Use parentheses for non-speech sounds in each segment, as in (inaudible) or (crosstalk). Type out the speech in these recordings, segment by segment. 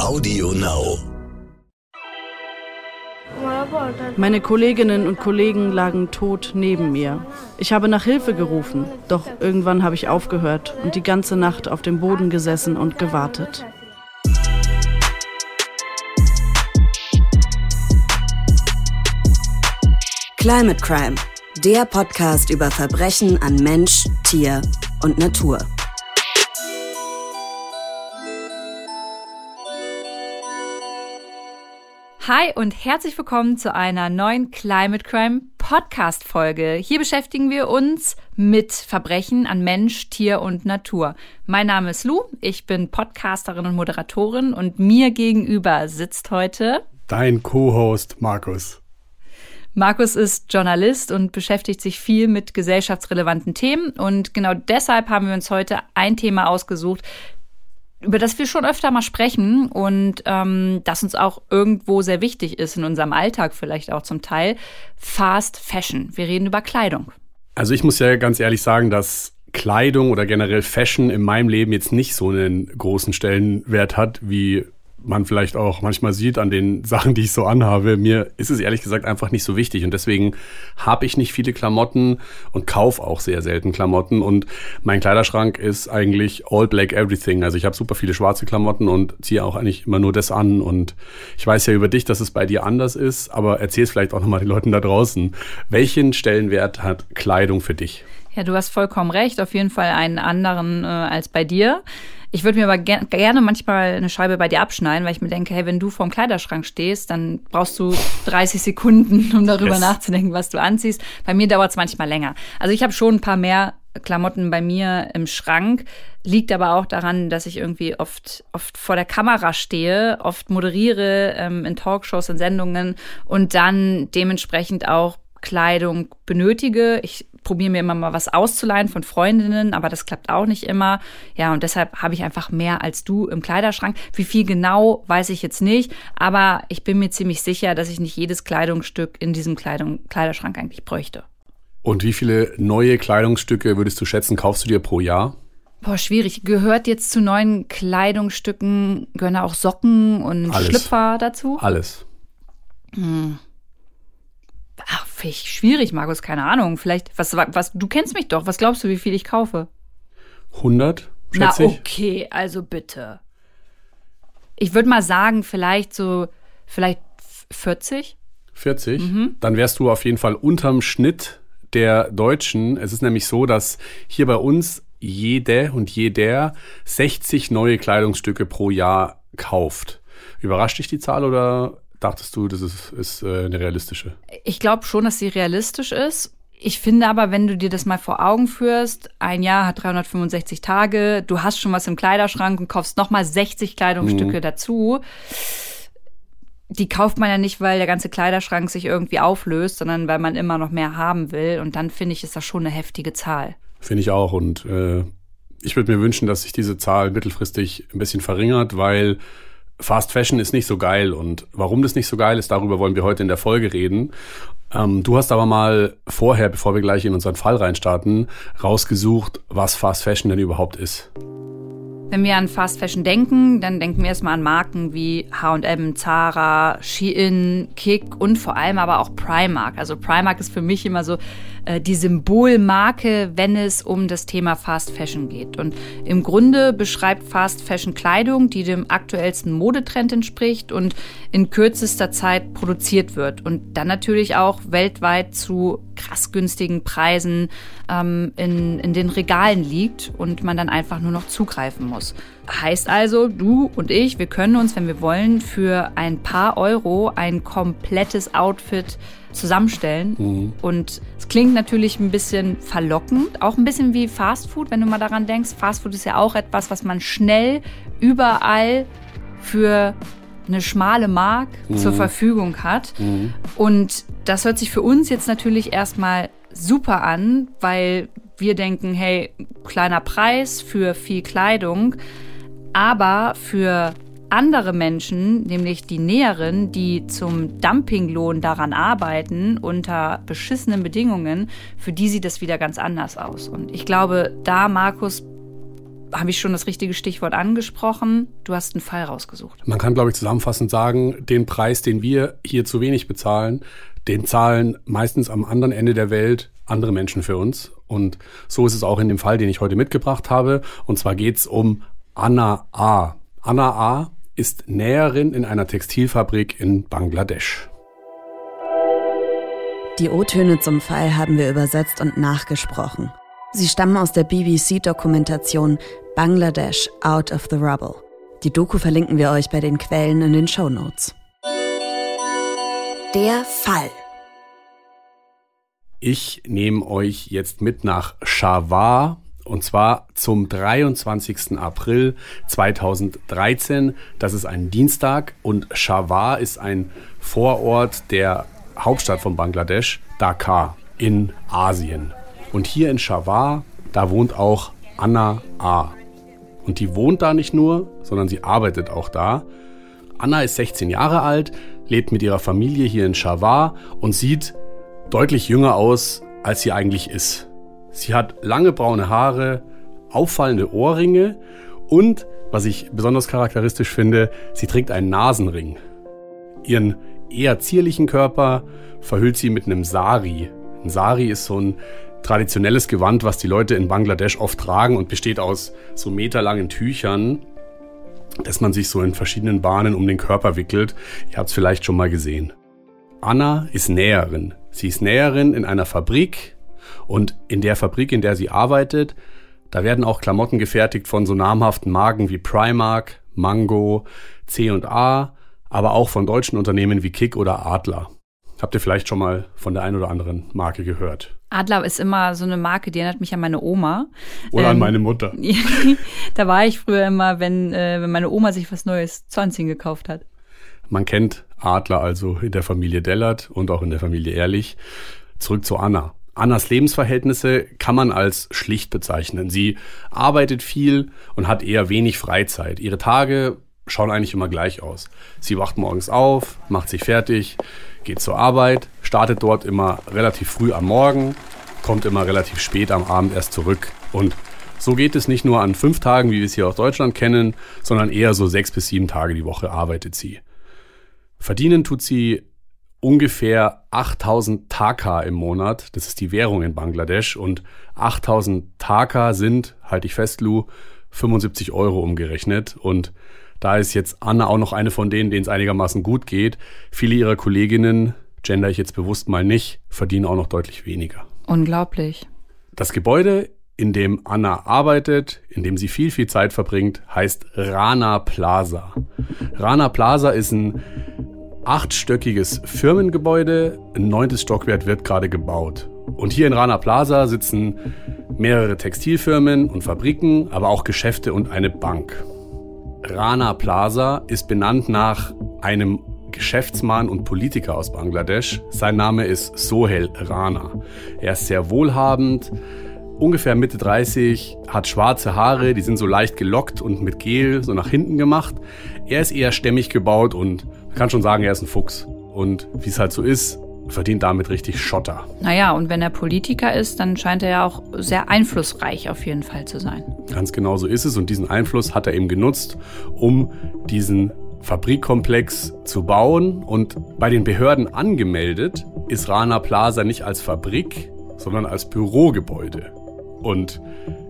Audio Now. Meine Kolleginnen und Kollegen lagen tot neben mir. Ich habe nach Hilfe gerufen, doch irgendwann habe ich aufgehört und die ganze Nacht auf dem Boden gesessen und gewartet. Climate Crime, der Podcast über Verbrechen an Mensch, Tier und Natur. Hi und herzlich willkommen zu einer neuen Climate Crime Podcast Folge. Hier beschäftigen wir uns mit Verbrechen an Mensch, Tier und Natur. Mein Name ist Lou, ich bin Podcasterin und Moderatorin und mir gegenüber sitzt heute dein Co-Host Markus. Markus ist Journalist und beschäftigt sich viel mit gesellschaftsrelevanten Themen. Und genau deshalb haben wir uns heute ein Thema ausgesucht, über das wir schon öfter mal sprechen und ähm, das uns auch irgendwo sehr wichtig ist in unserem Alltag vielleicht auch zum Teil. Fast Fashion. Wir reden über Kleidung. Also ich muss ja ganz ehrlich sagen, dass Kleidung oder generell Fashion in meinem Leben jetzt nicht so einen großen Stellenwert hat wie man vielleicht auch manchmal sieht an den Sachen, die ich so anhabe. Mir ist es ehrlich gesagt einfach nicht so wichtig und deswegen habe ich nicht viele Klamotten und kaufe auch sehr selten Klamotten und mein Kleiderschrank ist eigentlich all black everything. Also ich habe super viele schwarze Klamotten und ziehe auch eigentlich immer nur das an und ich weiß ja über dich, dass es bei dir anders ist, aber erzähl es vielleicht auch nochmal den Leuten da draußen. Welchen Stellenwert hat Kleidung für dich? Ja, du hast vollkommen recht, auf jeden Fall einen anderen äh, als bei dir. Ich würde mir aber ger gerne manchmal eine Scheibe bei dir abschneiden, weil ich mir denke, hey, wenn du vorm Kleiderschrank stehst, dann brauchst du 30 Sekunden, (laughs) um darüber yes. nachzudenken, was du anziehst. Bei mir dauert es manchmal länger. Also ich habe schon ein paar mehr Klamotten bei mir im Schrank. Liegt aber auch daran, dass ich irgendwie oft, oft vor der Kamera stehe, oft moderiere ähm, in Talkshows, in Sendungen und dann dementsprechend auch Kleidung benötige. Ich probiere mir immer mal was auszuleihen von Freundinnen, aber das klappt auch nicht immer. Ja, und deshalb habe ich einfach mehr als du im Kleiderschrank. Wie viel genau, weiß ich jetzt nicht, aber ich bin mir ziemlich sicher, dass ich nicht jedes Kleidungsstück in diesem Kleidung, Kleiderschrank eigentlich bräuchte. Und wie viele neue Kleidungsstücke würdest du schätzen, kaufst du dir pro Jahr? Boah, schwierig. Gehört jetzt zu neuen Kleidungsstücken, gehören auch Socken und Alles. Schlüpfer dazu? Alles. Hm. Ach, ich schwierig, Markus, keine Ahnung. Vielleicht, was, was, du kennst mich doch. Was glaubst du, wie viel ich kaufe? 100, Na, okay, also bitte. Ich würde mal sagen, vielleicht so, vielleicht 40. 40? Mhm. Dann wärst du auf jeden Fall unterm Schnitt der Deutschen. Es ist nämlich so, dass hier bei uns jede und jeder 60 neue Kleidungsstücke pro Jahr kauft. Überrascht dich die Zahl oder dachtest du, das ist, ist äh, eine realistische? Ich glaube schon, dass sie realistisch ist. Ich finde aber, wenn du dir das mal vor Augen führst, ein Jahr hat 365 Tage, du hast schon was im Kleiderschrank und kaufst nochmal 60 Kleidungsstücke mhm. dazu. Die kauft man ja nicht, weil der ganze Kleiderschrank sich irgendwie auflöst, sondern weil man immer noch mehr haben will. Und dann finde ich, ist das schon eine heftige Zahl. Finde ich auch. Und äh, ich würde mir wünschen, dass sich diese Zahl mittelfristig ein bisschen verringert, weil Fast Fashion ist nicht so geil und warum das nicht so geil ist, darüber wollen wir heute in der Folge reden. Ähm, du hast aber mal vorher, bevor wir gleich in unseren Fall reinstarten, rausgesucht, was Fast Fashion denn überhaupt ist. Wenn wir an Fast Fashion denken, dann denken wir erstmal an Marken wie H&M, Zara, Shein, Kick und vor allem aber auch Primark. Also Primark ist für mich immer so äh, die Symbolmarke, wenn es um das Thema Fast Fashion geht. Und im Grunde beschreibt Fast Fashion Kleidung, die dem aktuellsten Modetrend entspricht und in kürzester Zeit produziert wird und dann natürlich auch weltweit zu krass günstigen Preisen ähm, in, in den Regalen liegt und man dann einfach nur noch zugreifen muss. Heißt also, du und ich, wir können uns, wenn wir wollen, für ein paar Euro ein komplettes Outfit zusammenstellen. Mhm. Und es klingt natürlich ein bisschen verlockend, auch ein bisschen wie Fastfood, wenn du mal daran denkst. Fastfood ist ja auch etwas, was man schnell überall für eine schmale Mark mhm. zur Verfügung hat. Mhm. Und das hört sich für uns jetzt natürlich erstmal super an, weil wir denken, hey, kleiner Preis für viel Kleidung. Aber für andere Menschen, nämlich die Näheren, die zum Dumpinglohn daran arbeiten, unter beschissenen Bedingungen, für die sieht das wieder ganz anders aus. Und ich glaube, da, Markus, habe ich schon das richtige Stichwort angesprochen. Du hast einen Fall rausgesucht. Man kann, glaube ich, zusammenfassend sagen, den Preis, den wir hier zu wenig bezahlen, den zahlen meistens am anderen Ende der Welt andere Menschen für uns. Und so ist es auch in dem Fall, den ich heute mitgebracht habe. Und zwar geht es um Anna A. Anna A. ist Näherin in einer Textilfabrik in Bangladesch. Die O-Töne zum Fall haben wir übersetzt und nachgesprochen. Sie stammen aus der BBC-Dokumentation Bangladesh Out of the Rubble. Die Doku verlinken wir euch bei den Quellen in den Show Notes. Der Fall. Ich nehme euch jetzt mit nach Shawar und zwar zum 23. April 2013. Das ist ein Dienstag und Shawar ist ein Vorort der Hauptstadt von Bangladesch, Dhaka, in Asien. Und hier in Shawar, da wohnt auch Anna A. Und die wohnt da nicht nur, sondern sie arbeitet auch da. Anna ist 16 Jahre alt, lebt mit ihrer Familie hier in Shawar und sieht deutlich jünger aus, als sie eigentlich ist. Sie hat lange braune Haare, auffallende Ohrringe und, was ich besonders charakteristisch finde, sie trägt einen Nasenring. Ihren eher zierlichen Körper verhüllt sie mit einem Sari. Ein Sari ist so ein traditionelles Gewand, was die Leute in Bangladesch oft tragen und besteht aus so meterlangen Tüchern, dass man sich so in verschiedenen Bahnen um den Körper wickelt. Ihr habt es vielleicht schon mal gesehen. Anna ist Näherin. Sie ist Näherin in einer Fabrik und in der Fabrik, in der sie arbeitet, da werden auch Klamotten gefertigt von so namhaften Marken wie Primark, Mango, C&A, aber auch von deutschen Unternehmen wie Kick oder Adler. Habt ihr vielleicht schon mal von der einen oder anderen Marke gehört? Adler ist immer so eine Marke, die erinnert mich an meine Oma. Oder ähm, an meine Mutter. (laughs) da war ich früher immer, wenn, äh, wenn meine Oma sich was Neues zu anziehen gekauft hat. Man kennt Adler also in der Familie Dellert und auch in der Familie Ehrlich. Zurück zu Anna. Annas Lebensverhältnisse kann man als schlicht bezeichnen. Sie arbeitet viel und hat eher wenig Freizeit. Ihre Tage schauen eigentlich immer gleich aus. Sie wacht morgens auf, macht sich fertig, geht zur Arbeit, startet dort immer relativ früh am Morgen, kommt immer relativ spät am Abend erst zurück. Und so geht es nicht nur an fünf Tagen, wie wir es hier aus Deutschland kennen, sondern eher so sechs bis sieben Tage die Woche arbeitet sie. Verdienen tut sie ungefähr 8000 Taka im Monat. Das ist die Währung in Bangladesch. Und 8000 Taka sind, halte ich fest, Lou, 75 Euro umgerechnet. Und da ist jetzt Anna auch noch eine von denen, denen es einigermaßen gut geht. Viele ihrer Kolleginnen, gender ich jetzt bewusst mal nicht, verdienen auch noch deutlich weniger. Unglaublich. Das Gebäude, in dem Anna arbeitet, in dem sie viel, viel Zeit verbringt, heißt Rana Plaza. Rana Plaza ist ein achtstöckiges Firmengebäude. Ein neuntes Stockwerk wird gerade gebaut. Und hier in Rana Plaza sitzen mehrere Textilfirmen und Fabriken, aber auch Geschäfte und eine Bank. Rana Plaza ist benannt nach einem Geschäftsmann und Politiker aus Bangladesch. Sein Name ist Sohel Rana. Er ist sehr wohlhabend, ungefähr Mitte 30, hat schwarze Haare, die sind so leicht gelockt und mit Gel so nach hinten gemacht. Er ist eher stämmig gebaut und man kann schon sagen, er ist ein Fuchs. Und wie es halt so ist, verdient damit richtig Schotter. Naja, und wenn er Politiker ist, dann scheint er ja auch sehr einflussreich auf jeden Fall zu sein. Ganz genau so ist es und diesen Einfluss hat er eben genutzt, um diesen Fabrikkomplex zu bauen und bei den Behörden angemeldet ist Rana Plaza nicht als Fabrik, sondern als Bürogebäude. Und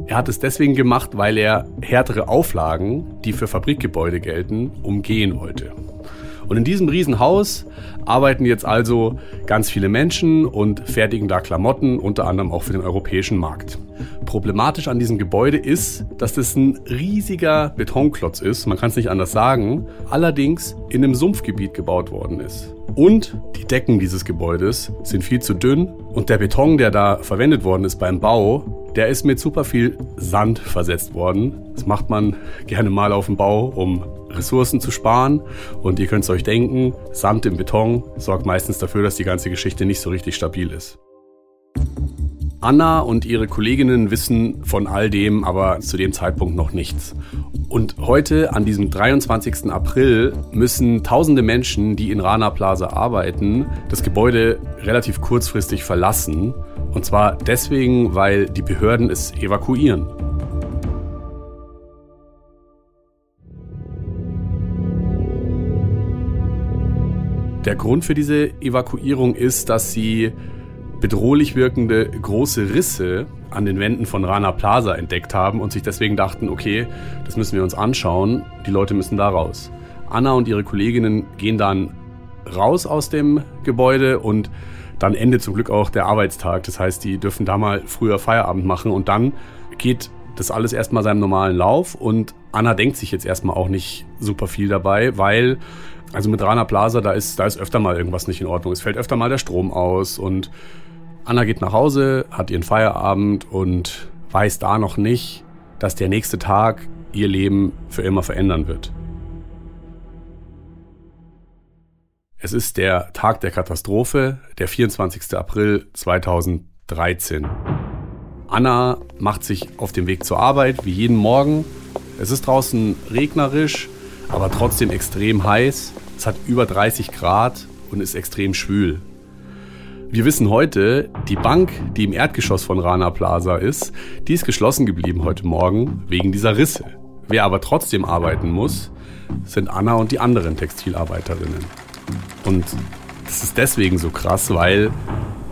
er hat es deswegen gemacht, weil er härtere Auflagen, die für Fabrikgebäude gelten, umgehen wollte. Und in diesem Riesenhaus arbeiten jetzt also ganz viele Menschen und fertigen da Klamotten, unter anderem auch für den europäischen Markt. Problematisch an diesem Gebäude ist, dass das ein riesiger Betonklotz ist, man kann es nicht anders sagen, allerdings in einem Sumpfgebiet gebaut worden ist. Und die Decken dieses Gebäudes sind viel zu dünn und der Beton, der da verwendet worden ist beim Bau, der ist mit super viel Sand versetzt worden. Das macht man gerne mal auf dem Bau, um Ressourcen zu sparen. Und ihr könnt es euch denken, Sand im Beton sorgt meistens dafür, dass die ganze Geschichte nicht so richtig stabil ist. Anna und ihre Kolleginnen wissen von all dem aber zu dem Zeitpunkt noch nichts. Und heute, an diesem 23. April, müssen tausende Menschen, die in Rana Plaza arbeiten, das Gebäude relativ kurzfristig verlassen. Und zwar deswegen, weil die Behörden es evakuieren. Der Grund für diese Evakuierung ist, dass sie bedrohlich wirkende große Risse an den Wänden von Rana Plaza entdeckt haben und sich deswegen dachten, okay, das müssen wir uns anschauen, die Leute müssen da raus. Anna und ihre Kolleginnen gehen dann raus aus dem Gebäude und dann endet zum Glück auch der Arbeitstag. Das heißt, die dürfen da mal früher Feierabend machen und dann geht das alles erstmal seinem normalen Lauf und Anna denkt sich jetzt erstmal auch nicht super viel dabei, weil also mit Rana Plaza, da ist, da ist öfter mal irgendwas nicht in Ordnung. Es fällt öfter mal der Strom aus und Anna geht nach Hause, hat ihren Feierabend und weiß da noch nicht, dass der nächste Tag ihr Leben für immer verändern wird. Es ist der Tag der Katastrophe, der 24. April 2013. Anna macht sich auf den Weg zur Arbeit, wie jeden Morgen. Es ist draußen regnerisch, aber trotzdem extrem heiß. Es hat über 30 Grad und ist extrem schwül. Wir wissen heute, die Bank, die im Erdgeschoss von Rana Plaza ist, die ist geschlossen geblieben heute Morgen wegen dieser Risse. Wer aber trotzdem arbeiten muss, sind Anna und die anderen Textilarbeiterinnen. Und das ist deswegen so krass, weil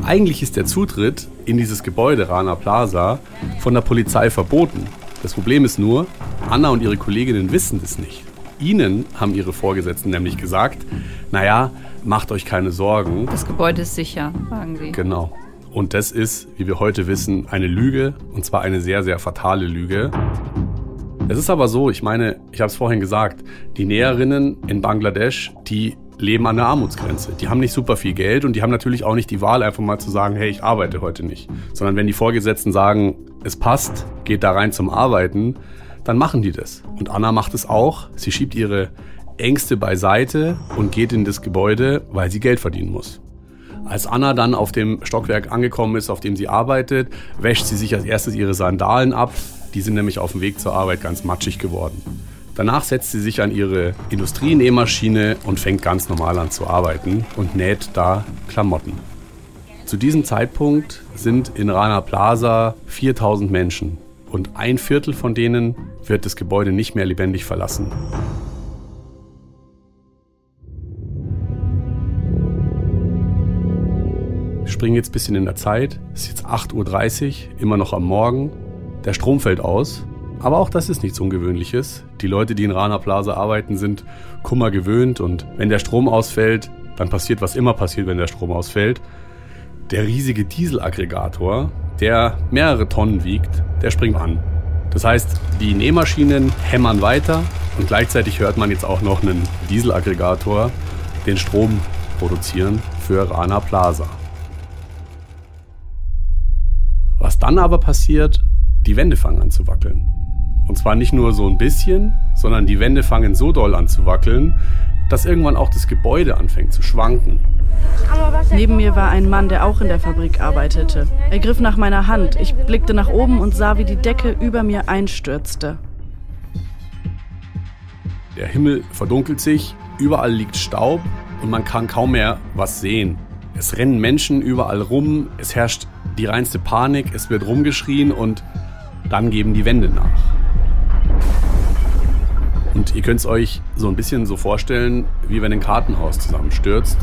eigentlich ist der Zutritt in dieses Gebäude Rana Plaza von der Polizei verboten. Das Problem ist nur, Anna und ihre Kolleginnen wissen das nicht. Ihnen haben ihre Vorgesetzten nämlich gesagt, naja, macht euch keine Sorgen. Das Gebäude ist sicher, sagen sie. Genau. Und das ist, wie wir heute wissen, eine Lüge, und zwar eine sehr, sehr fatale Lüge. Es ist aber so, ich meine, ich habe es vorhin gesagt, die Näherinnen in Bangladesch, die leben an der Armutsgrenze. Die haben nicht super viel Geld und die haben natürlich auch nicht die Wahl, einfach mal zu sagen, hey, ich arbeite heute nicht. Sondern wenn die Vorgesetzten sagen, es passt, geht da rein zum Arbeiten, dann machen die das. Und Anna macht es auch. Sie schiebt ihre Ängste beiseite und geht in das Gebäude, weil sie Geld verdienen muss. Als Anna dann auf dem Stockwerk angekommen ist, auf dem sie arbeitet, wäscht sie sich als erstes ihre Sandalen ab. Die sind nämlich auf dem Weg zur Arbeit ganz matschig geworden. Danach setzt sie sich an ihre Industrienähmaschine und fängt ganz normal an zu arbeiten und näht da Klamotten. Zu diesem Zeitpunkt sind in Rana Plaza 4000 Menschen und ein Viertel von denen wird das Gebäude nicht mehr lebendig verlassen. Wir springen jetzt ein bisschen in der Zeit. Es ist jetzt 8.30 Uhr, immer noch am Morgen. Der Strom fällt aus aber auch das ist nichts Ungewöhnliches. Die Leute, die in Rana Plaza arbeiten, sind Kummer gewöhnt und wenn der Strom ausfällt, dann passiert, was immer passiert, wenn der Strom ausfällt. Der riesige Dieselaggregator, der mehrere Tonnen wiegt, der springt an. Das heißt, die Nähmaschinen hämmern weiter und gleichzeitig hört man jetzt auch noch einen Dieselaggregator den Strom produzieren für Rana Plaza. Was dann aber passiert, die Wände fangen an zu wackeln. Und zwar nicht nur so ein bisschen, sondern die Wände fangen so doll an zu wackeln, dass irgendwann auch das Gebäude anfängt zu schwanken. Neben mir war ein Mann, der auch in der Fabrik arbeitete. Er griff nach meiner Hand. Ich blickte nach oben und sah, wie die Decke über mir einstürzte. Der Himmel verdunkelt sich, überall liegt Staub und man kann kaum mehr was sehen. Es rennen Menschen überall rum, es herrscht die reinste Panik, es wird rumgeschrien und dann geben die Wände nach. Ihr könnt es euch so ein bisschen so vorstellen, wie wenn ein Kartenhaus zusammenstürzt.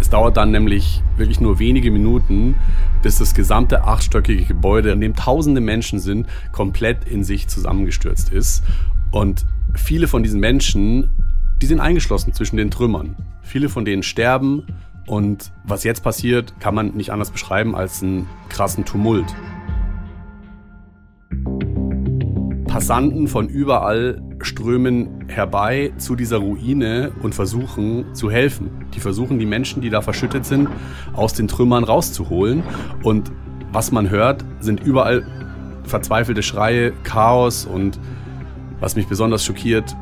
Es dauert dann nämlich wirklich nur wenige Minuten, bis das gesamte achtstöckige Gebäude, in dem tausende Menschen sind, komplett in sich zusammengestürzt ist. Und viele von diesen Menschen, die sind eingeschlossen zwischen den Trümmern. Viele von denen sterben und was jetzt passiert, kann man nicht anders beschreiben als einen krassen Tumult. Passanten von überall strömen herbei zu dieser Ruine und versuchen zu helfen. Die versuchen die Menschen, die da verschüttet sind, aus den Trümmern rauszuholen. Und was man hört, sind überall verzweifelte Schreie, Chaos und was mich besonders schockiert,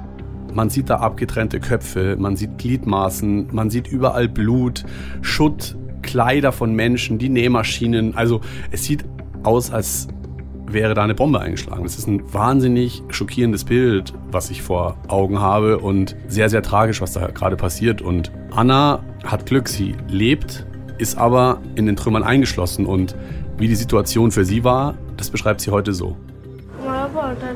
man sieht da abgetrennte Köpfe, man sieht Gliedmaßen, man sieht überall Blut, Schutt, Kleider von Menschen, die Nähmaschinen. Also es sieht aus, als wäre da eine Bombe eingeschlagen. Das ist ein wahnsinnig schockierendes Bild, was ich vor Augen habe und sehr, sehr tragisch, was da gerade passiert. Und Anna hat Glück, sie lebt, ist aber in den Trümmern eingeschlossen und wie die Situation für sie war, das beschreibt sie heute so.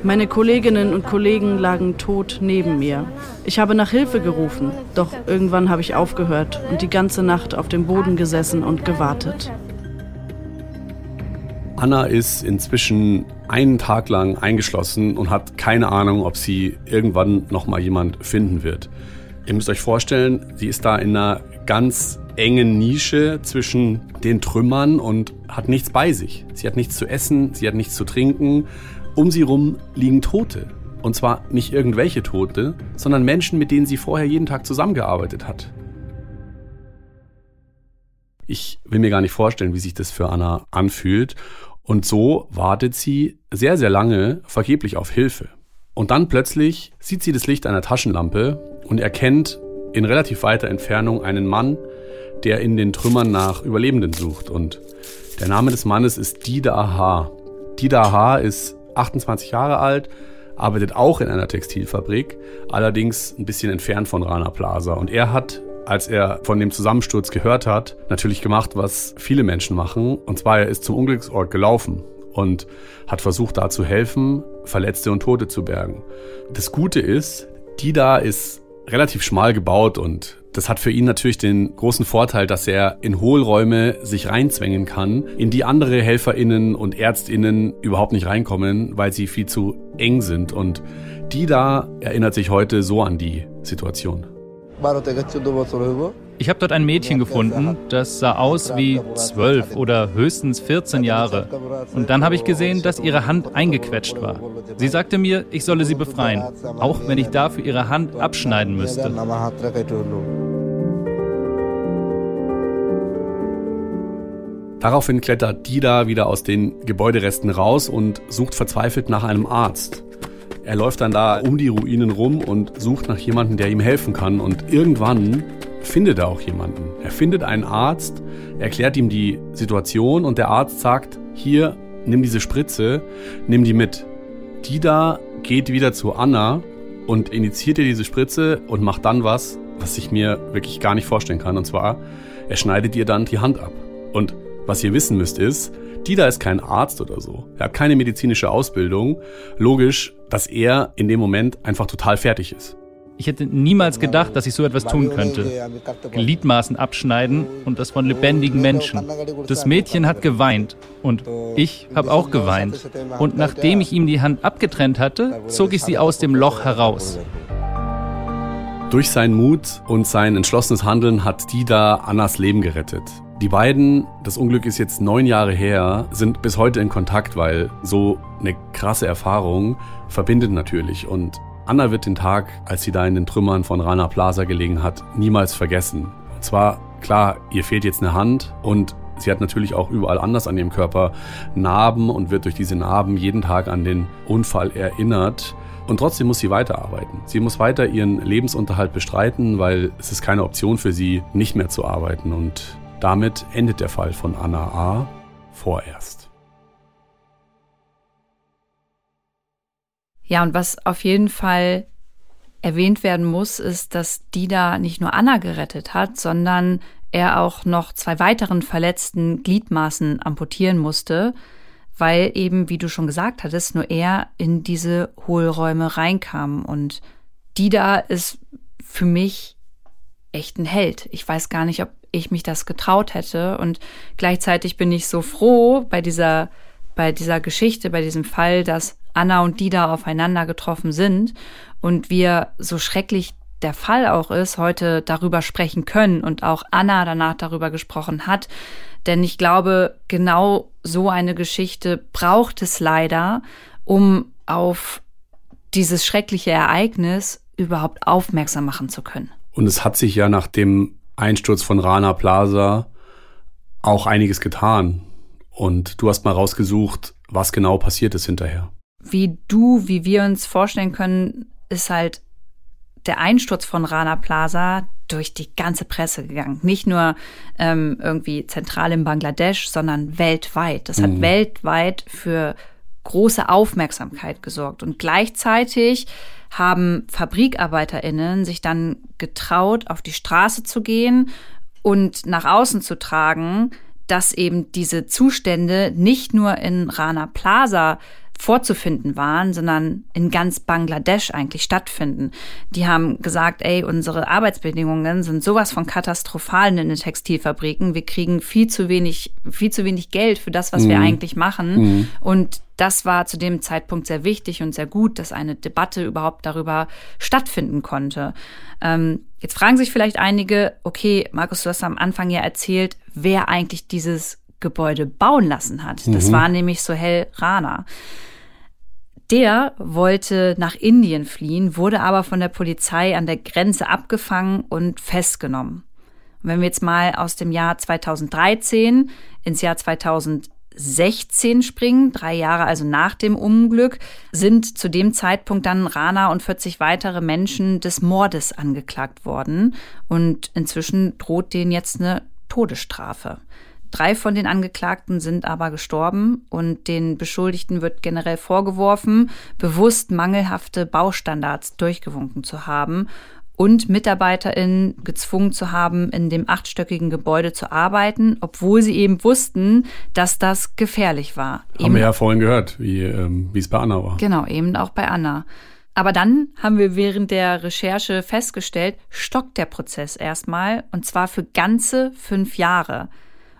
Meine Kolleginnen und Kollegen lagen tot neben mir. Ich habe nach Hilfe gerufen, doch irgendwann habe ich aufgehört und die ganze Nacht auf dem Boden gesessen und gewartet. Anna ist inzwischen einen Tag lang eingeschlossen und hat keine Ahnung, ob sie irgendwann noch mal jemand finden wird. Ihr müsst euch vorstellen, sie ist da in einer ganz engen Nische zwischen den Trümmern und hat nichts bei sich. Sie hat nichts zu essen, sie hat nichts zu trinken. Um sie rum liegen Tote. Und zwar nicht irgendwelche Tote, sondern Menschen, mit denen sie vorher jeden Tag zusammengearbeitet hat. Ich will mir gar nicht vorstellen, wie sich das für Anna anfühlt. Und so wartet sie sehr, sehr lange vergeblich auf Hilfe. Und dann plötzlich sieht sie das Licht einer Taschenlampe und erkennt in relativ weiter Entfernung einen Mann, der in den Trümmern nach Überlebenden sucht. Und der Name des Mannes ist Dida Aha. Dida Aha ist 28 Jahre alt, arbeitet auch in einer Textilfabrik, allerdings ein bisschen entfernt von Rana Plaza. Und er hat als er von dem Zusammensturz gehört hat, natürlich gemacht, was viele Menschen machen. Und zwar, er ist zum Unglücksort gelaufen und hat versucht, da zu helfen, Verletzte und Tote zu bergen. Das Gute ist, die da ist relativ schmal gebaut und das hat für ihn natürlich den großen Vorteil, dass er in Hohlräume sich reinzwängen kann, in die andere HelferInnen und ÄrztInnen überhaupt nicht reinkommen, weil sie viel zu eng sind. Und die da erinnert sich heute so an die Situation. Ich habe dort ein Mädchen gefunden, das sah aus wie zwölf oder höchstens 14 Jahre. Und dann habe ich gesehen, dass ihre Hand eingequetscht war. Sie sagte mir, ich solle sie befreien, auch wenn ich dafür ihre Hand abschneiden müsste. Daraufhin klettert Dida wieder aus den Gebäuderesten raus und sucht verzweifelt nach einem Arzt. Er läuft dann da um die Ruinen rum und sucht nach jemandem, der ihm helfen kann. Und irgendwann findet er auch jemanden. Er findet einen Arzt, erklärt ihm die Situation und der Arzt sagt, hier, nimm diese Spritze, nimm die mit. Die da geht wieder zu Anna und initiiert ihr diese Spritze und macht dann was, was ich mir wirklich gar nicht vorstellen kann. Und zwar, er schneidet ihr dann die Hand ab. Und was ihr wissen müsst ist, Dida ist kein Arzt oder so. Er hat keine medizinische Ausbildung. Logisch, dass er in dem Moment einfach total fertig ist. Ich hätte niemals gedacht, dass ich so etwas tun könnte. Gliedmaßen abschneiden und das von lebendigen Menschen. Das Mädchen hat geweint und ich habe auch geweint. Und nachdem ich ihm die Hand abgetrennt hatte, zog ich sie aus dem Loch heraus. Durch seinen Mut und sein entschlossenes Handeln hat Dida Annas Leben gerettet. Die beiden, das Unglück ist jetzt neun Jahre her, sind bis heute in Kontakt, weil so eine krasse Erfahrung verbindet natürlich. Und Anna wird den Tag, als sie da in den Trümmern von Rana Plaza gelegen hat, niemals vergessen. Und zwar, klar, ihr fehlt jetzt eine Hand und sie hat natürlich auch überall anders an ihrem Körper Narben und wird durch diese Narben jeden Tag an den Unfall erinnert. Und trotzdem muss sie weiterarbeiten. Sie muss weiter ihren Lebensunterhalt bestreiten, weil es ist keine Option für sie, nicht mehr zu arbeiten. Und damit endet der Fall von Anna A. vorerst. Ja, und was auf jeden Fall erwähnt werden muss, ist, dass Dida nicht nur Anna gerettet hat, sondern er auch noch zwei weiteren verletzten Gliedmaßen amputieren musste, weil eben, wie du schon gesagt hattest, nur er in diese Hohlräume reinkam. Und Dida ist für mich echt ein Held. Ich weiß gar nicht, ob ich mich das getraut hätte. Und gleichzeitig bin ich so froh bei dieser, bei dieser Geschichte, bei diesem Fall, dass Anna und Dida aufeinander getroffen sind und wir, so schrecklich der Fall auch ist, heute darüber sprechen können und auch Anna danach darüber gesprochen hat. Denn ich glaube, genau so eine Geschichte braucht es leider, um auf dieses schreckliche Ereignis überhaupt aufmerksam machen zu können. Und es hat sich ja nach dem Einsturz von Rana Plaza auch einiges getan. Und du hast mal rausgesucht, was genau passiert ist hinterher. Wie du, wie wir uns vorstellen können, ist halt der Einsturz von Rana Plaza durch die ganze Presse gegangen. Nicht nur ähm, irgendwie zentral in Bangladesch, sondern weltweit. Das hat mhm. weltweit für große Aufmerksamkeit gesorgt. Und gleichzeitig haben FabrikarbeiterInnen sich dann getraut, auf die Straße zu gehen und nach außen zu tragen, dass eben diese Zustände nicht nur in Rana Plaza vorzufinden waren, sondern in ganz Bangladesch eigentlich stattfinden. Die haben gesagt, ey, unsere Arbeitsbedingungen sind sowas von katastrophal in den Textilfabriken. Wir kriegen viel zu wenig, viel zu wenig Geld für das, was mhm. wir eigentlich machen. Mhm. Und das war zu dem Zeitpunkt sehr wichtig und sehr gut, dass eine Debatte überhaupt darüber stattfinden konnte. Ähm, jetzt fragen sich vielleicht einige, okay, Markus, du hast am Anfang ja erzählt, wer eigentlich dieses Gebäude bauen lassen hat. Das mhm. war nämlich Sohel Rana. Der wollte nach Indien fliehen, wurde aber von der Polizei an der Grenze abgefangen und festgenommen. Und wenn wir jetzt mal aus dem Jahr 2013 ins Jahr 2016 springen, drei Jahre also nach dem Unglück, sind zu dem Zeitpunkt dann Rana und 40 weitere Menschen des Mordes angeklagt worden. Und inzwischen droht denen jetzt eine Todesstrafe. Drei von den Angeklagten sind aber gestorben und den Beschuldigten wird generell vorgeworfen, bewusst mangelhafte Baustandards durchgewunken zu haben und MitarbeiterInnen gezwungen zu haben, in dem achtstöckigen Gebäude zu arbeiten, obwohl sie eben wussten, dass das gefährlich war. Haben eben, wir ja vorhin gehört, wie ähm, wie es bei Anna war. Genau, eben auch bei Anna. Aber dann haben wir während der Recherche festgestellt, stockt der Prozess erstmal und zwar für ganze fünf Jahre.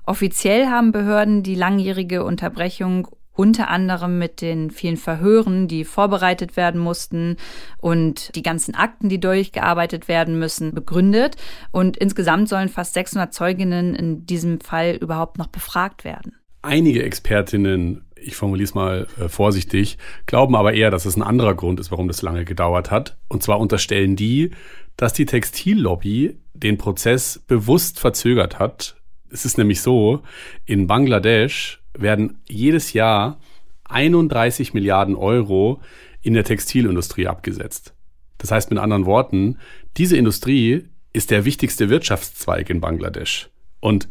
Offiziell haben Behörden die langjährige Unterbrechung unter anderem mit den vielen Verhören, die vorbereitet werden mussten und die ganzen Akten, die durchgearbeitet werden müssen, begründet. Und insgesamt sollen fast 600 Zeuginnen in diesem Fall überhaupt noch befragt werden. Einige Expertinnen, ich formuliere es mal äh, vorsichtig, glauben aber eher, dass es ein anderer Grund ist, warum das lange gedauert hat. Und zwar unterstellen die, dass die Textillobby den Prozess bewusst verzögert hat, es ist nämlich so, in Bangladesch werden jedes Jahr 31 Milliarden Euro in der Textilindustrie abgesetzt. Das heißt mit anderen Worten, diese Industrie ist der wichtigste Wirtschaftszweig in Bangladesch. Und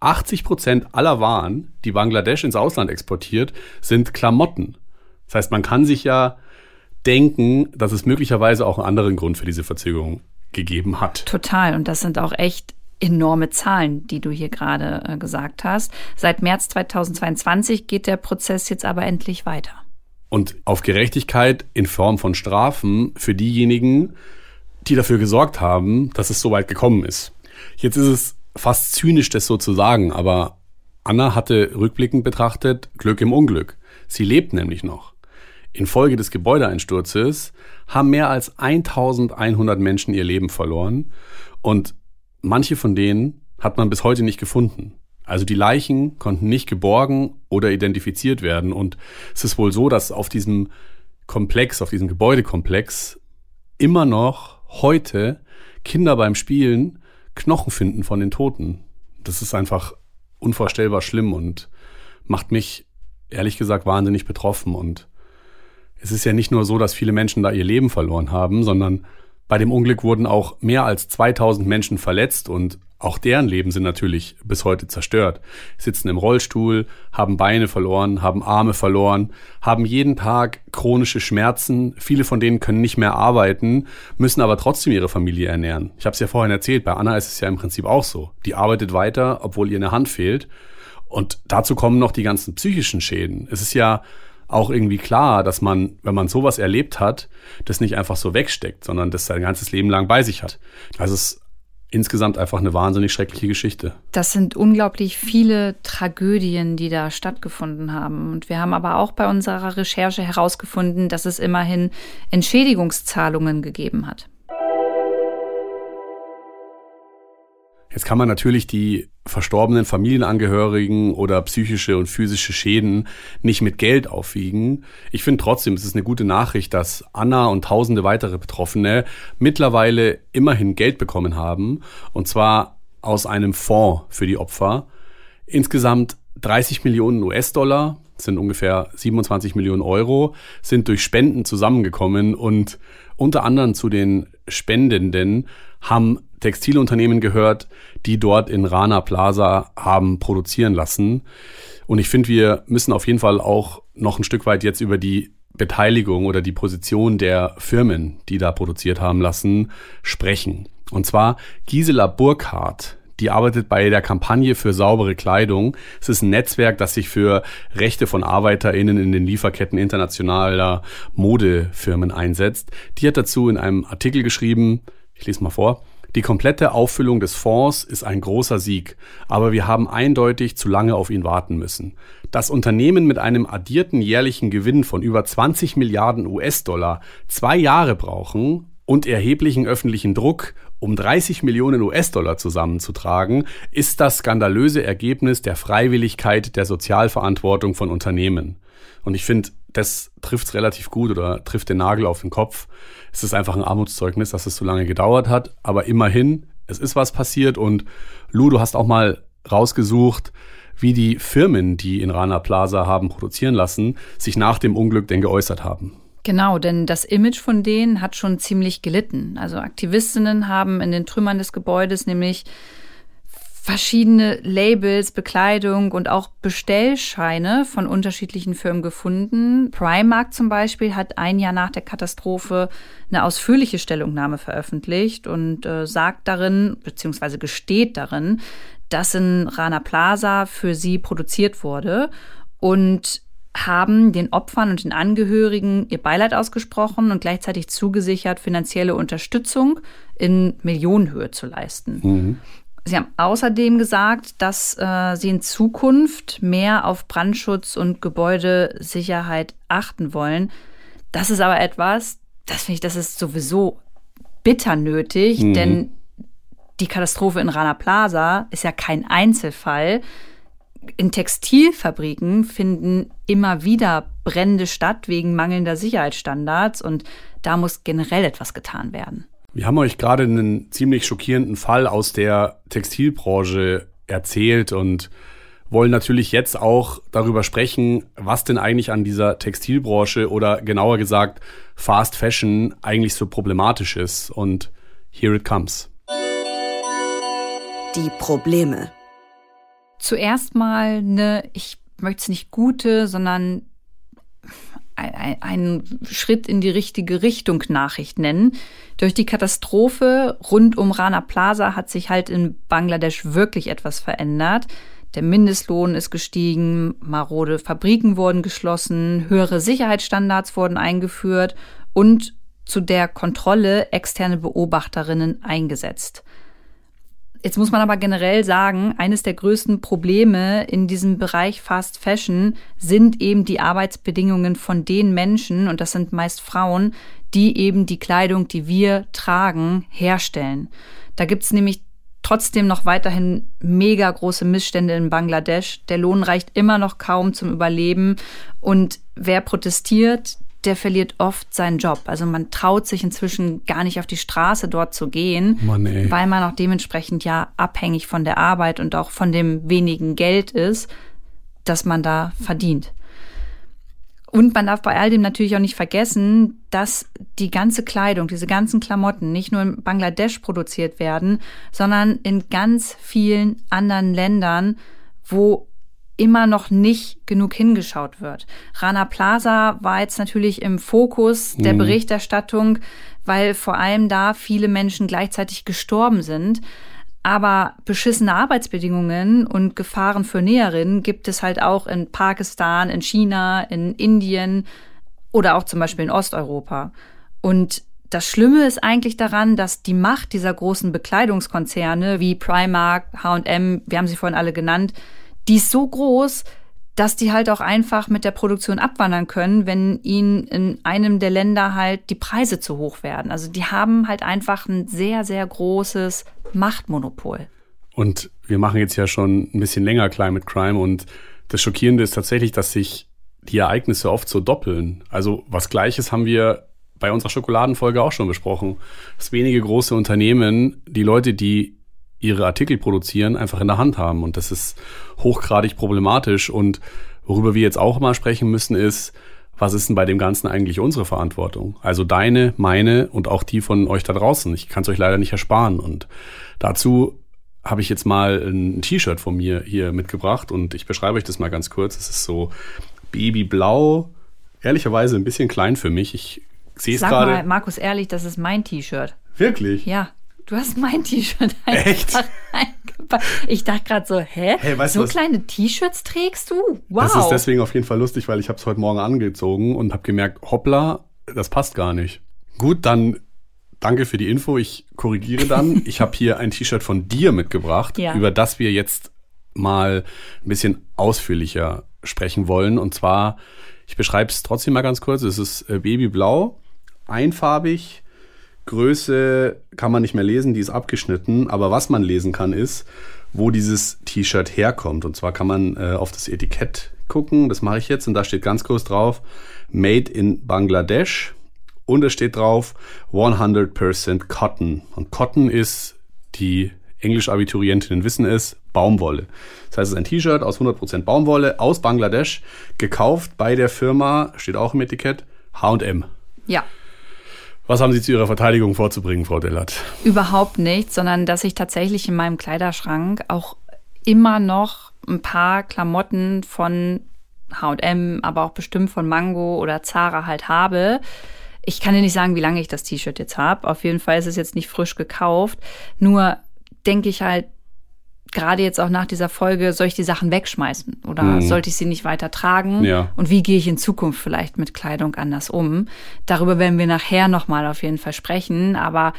80 Prozent aller Waren, die Bangladesch ins Ausland exportiert, sind Klamotten. Das heißt, man kann sich ja denken, dass es möglicherweise auch einen anderen Grund für diese Verzögerung gegeben hat. Total. Und das sind auch echt enorme Zahlen, die du hier gerade äh, gesagt hast. Seit März 2022 geht der Prozess jetzt aber endlich weiter. Und auf Gerechtigkeit in Form von Strafen für diejenigen, die dafür gesorgt haben, dass es so weit gekommen ist. Jetzt ist es fast zynisch, das so zu sagen, aber Anna hatte rückblickend betrachtet Glück im Unglück. Sie lebt nämlich noch. Infolge des Gebäudeeinsturzes haben mehr als 1100 Menschen ihr Leben verloren und Manche von denen hat man bis heute nicht gefunden. Also die Leichen konnten nicht geborgen oder identifiziert werden. Und es ist wohl so, dass auf diesem Komplex, auf diesem Gebäudekomplex immer noch heute Kinder beim Spielen Knochen finden von den Toten. Das ist einfach unvorstellbar schlimm und macht mich ehrlich gesagt wahnsinnig betroffen. Und es ist ja nicht nur so, dass viele Menschen da ihr Leben verloren haben, sondern bei dem Unglück wurden auch mehr als 2000 Menschen verletzt und auch deren Leben sind natürlich bis heute zerstört. Sitzen im Rollstuhl, haben Beine verloren, haben Arme verloren, haben jeden Tag chronische Schmerzen. Viele von denen können nicht mehr arbeiten, müssen aber trotzdem ihre Familie ernähren. Ich habe es ja vorhin erzählt, bei Anna ist es ja im Prinzip auch so. Die arbeitet weiter, obwohl ihr eine Hand fehlt. Und dazu kommen noch die ganzen psychischen Schäden. Es ist ja auch irgendwie klar, dass man, wenn man sowas erlebt hat, das nicht einfach so wegsteckt, sondern das sein ganzes Leben lang bei sich hat. Also es ist insgesamt einfach eine wahnsinnig schreckliche Geschichte. Das sind unglaublich viele Tragödien, die da stattgefunden haben. Und wir haben aber auch bei unserer Recherche herausgefunden, dass es immerhin Entschädigungszahlungen gegeben hat. Jetzt kann man natürlich die verstorbenen Familienangehörigen oder psychische und physische Schäden nicht mit Geld aufwiegen. Ich finde trotzdem, es ist eine gute Nachricht, dass Anna und tausende weitere Betroffene mittlerweile immerhin Geld bekommen haben. Und zwar aus einem Fonds für die Opfer. Insgesamt 30 Millionen US-Dollar, sind ungefähr 27 Millionen Euro, sind durch Spenden zusammengekommen und unter anderem zu den Spendenden haben Textilunternehmen gehört, die dort in Rana Plaza haben produzieren lassen. Und ich finde, wir müssen auf jeden Fall auch noch ein Stück weit jetzt über die Beteiligung oder die Position der Firmen, die da produziert haben lassen, sprechen. Und zwar Gisela Burkhardt, Die arbeitet bei der Kampagne für saubere Kleidung. Es ist ein Netzwerk, das sich für Rechte von ArbeiterInnen in den Lieferketten internationaler Modefirmen einsetzt. Die hat dazu in einem Artikel geschrieben, ich lese mal vor. Die komplette Auffüllung des Fonds ist ein großer Sieg, aber wir haben eindeutig zu lange auf ihn warten müssen. Das Unternehmen mit einem addierten jährlichen Gewinn von über 20 Milliarden US-Dollar zwei Jahre brauchen und erheblichen öffentlichen Druck, um 30 Millionen US-Dollar zusammenzutragen, ist das skandalöse Ergebnis der Freiwilligkeit der Sozialverantwortung von Unternehmen. Und ich finde, das trifft es relativ gut oder trifft den Nagel auf den Kopf. Es ist einfach ein Armutszeugnis, dass es so lange gedauert hat. Aber immerhin, es ist was passiert. Und Lu, du hast auch mal rausgesucht, wie die Firmen, die in Rana Plaza haben produzieren lassen, sich nach dem Unglück denn geäußert haben. Genau, denn das Image von denen hat schon ziemlich gelitten. Also Aktivistinnen haben in den Trümmern des Gebäudes nämlich verschiedene Labels, Bekleidung und auch Bestellscheine von unterschiedlichen Firmen gefunden. Primark zum Beispiel hat ein Jahr nach der Katastrophe eine ausführliche Stellungnahme veröffentlicht und äh, sagt darin, beziehungsweise gesteht darin, dass in Rana Plaza für sie produziert wurde und haben den Opfern und den Angehörigen ihr Beileid ausgesprochen und gleichzeitig zugesichert, finanzielle Unterstützung in Millionenhöhe zu leisten. Mhm. Sie haben außerdem gesagt, dass äh, sie in Zukunft mehr auf Brandschutz und Gebäudesicherheit achten wollen. Das ist aber etwas, das finde ich, das ist sowieso bitter nötig, mhm. denn die Katastrophe in Rana Plaza ist ja kein Einzelfall. In Textilfabriken finden immer wieder Brände statt wegen mangelnder Sicherheitsstandards und da muss generell etwas getan werden. Wir haben euch gerade einen ziemlich schockierenden Fall aus der Textilbranche erzählt und wollen natürlich jetzt auch darüber sprechen, was denn eigentlich an dieser Textilbranche oder genauer gesagt Fast Fashion eigentlich so problematisch ist. Und here it comes. Die Probleme. Zuerst mal eine, ich möchte es nicht gute, sondern ein, ein Schritt in die richtige Richtung Nachricht nennen. Durch die Katastrophe rund um Rana Plaza hat sich halt in Bangladesch wirklich etwas verändert. Der Mindestlohn ist gestiegen, marode Fabriken wurden geschlossen, höhere Sicherheitsstandards wurden eingeführt und zu der Kontrolle externe Beobachterinnen eingesetzt. Jetzt muss man aber generell sagen, eines der größten Probleme in diesem Bereich Fast Fashion sind eben die Arbeitsbedingungen von den Menschen, und das sind meist Frauen, die eben die Kleidung, die wir tragen, herstellen. Da gibt's nämlich trotzdem noch weiterhin mega große Missstände in Bangladesch. Der Lohn reicht immer noch kaum zum Überleben. Und wer protestiert, der verliert oft seinen Job. Also man traut sich inzwischen gar nicht auf die Straße dort zu gehen, Mann, weil man auch dementsprechend ja abhängig von der Arbeit und auch von dem wenigen Geld ist, das man da verdient. Und man darf bei all dem natürlich auch nicht vergessen, dass die ganze Kleidung, diese ganzen Klamotten nicht nur in Bangladesch produziert werden, sondern in ganz vielen anderen Ländern, wo immer noch nicht genug hingeschaut wird. Rana Plaza war jetzt natürlich im Fokus der mhm. Berichterstattung, weil vor allem da viele Menschen gleichzeitig gestorben sind. Aber beschissene Arbeitsbedingungen und Gefahren für Näherinnen gibt es halt auch in Pakistan, in China, in Indien oder auch zum Beispiel in Osteuropa. Und das Schlimme ist eigentlich daran, dass die Macht dieser großen Bekleidungskonzerne wie Primark, H&M, wir haben sie vorhin alle genannt, die ist so groß, dass die halt auch einfach mit der Produktion abwandern können, wenn ihnen in einem der Länder halt die Preise zu hoch werden. Also die haben halt einfach ein sehr, sehr großes Machtmonopol. Und wir machen jetzt ja schon ein bisschen länger Climate Crime und das Schockierende ist tatsächlich, dass sich die Ereignisse oft so doppeln. Also was Gleiches haben wir bei unserer Schokoladenfolge auch schon besprochen. Dass wenige große Unternehmen die Leute, die ihre Artikel produzieren, einfach in der Hand haben. Und das ist hochgradig problematisch. Und worüber wir jetzt auch mal sprechen müssen, ist, was ist denn bei dem Ganzen eigentlich unsere Verantwortung? Also deine, meine und auch die von euch da draußen. Ich kann es euch leider nicht ersparen. Und dazu habe ich jetzt mal ein T-Shirt von mir hier mitgebracht und ich beschreibe euch das mal ganz kurz. Es ist so babyblau, ehrlicherweise ein bisschen klein für mich. Ich sehe es gerade. Sag mal, Markus, ehrlich, das ist mein T-Shirt. Wirklich? Ja. Du hast mein T-Shirt (laughs) einfach Echt? Ich dachte gerade so, hä? Hey, weißt so was? kleine T-Shirts trägst du? Wow. Das ist deswegen auf jeden Fall lustig, weil ich habe es heute Morgen angezogen und habe gemerkt, hoppla, das passt gar nicht. Gut, dann danke für die Info. Ich korrigiere dann. (laughs) ich habe hier ein T-Shirt von dir mitgebracht, ja. über das wir jetzt mal ein bisschen ausführlicher sprechen wollen. Und zwar, ich beschreibe es trotzdem mal ganz kurz. Es ist äh, babyblau, einfarbig. Größe kann man nicht mehr lesen, die ist abgeschnitten. Aber was man lesen kann, ist, wo dieses T-Shirt herkommt. Und zwar kann man äh, auf das Etikett gucken. Das mache ich jetzt. Und da steht ganz groß drauf, Made in Bangladesh. Und es steht drauf 100% Cotton. Und Cotton ist, die Englisch-Abiturientinnen wissen es, Baumwolle. Das heißt, es ist ein T-Shirt aus 100% Baumwolle aus Bangladesch, gekauft bei der Firma, steht auch im Etikett, H&M. Ja. Was haben Sie zu Ihrer Verteidigung vorzubringen, Frau Dellert? Überhaupt nichts, sondern dass ich tatsächlich in meinem Kleiderschrank auch immer noch ein paar Klamotten von H&M, aber auch bestimmt von Mango oder Zara halt habe, ich kann dir nicht sagen, wie lange ich das T-Shirt jetzt habe. Auf jeden Fall ist es jetzt nicht frisch gekauft. Nur denke ich halt, gerade jetzt auch nach dieser Folge, soll ich die Sachen wegschmeißen oder mhm. sollte ich sie nicht weiter tragen? Ja. Und wie gehe ich in Zukunft vielleicht mit Kleidung anders um? Darüber werden wir nachher nochmal auf jeden Fall sprechen. Aber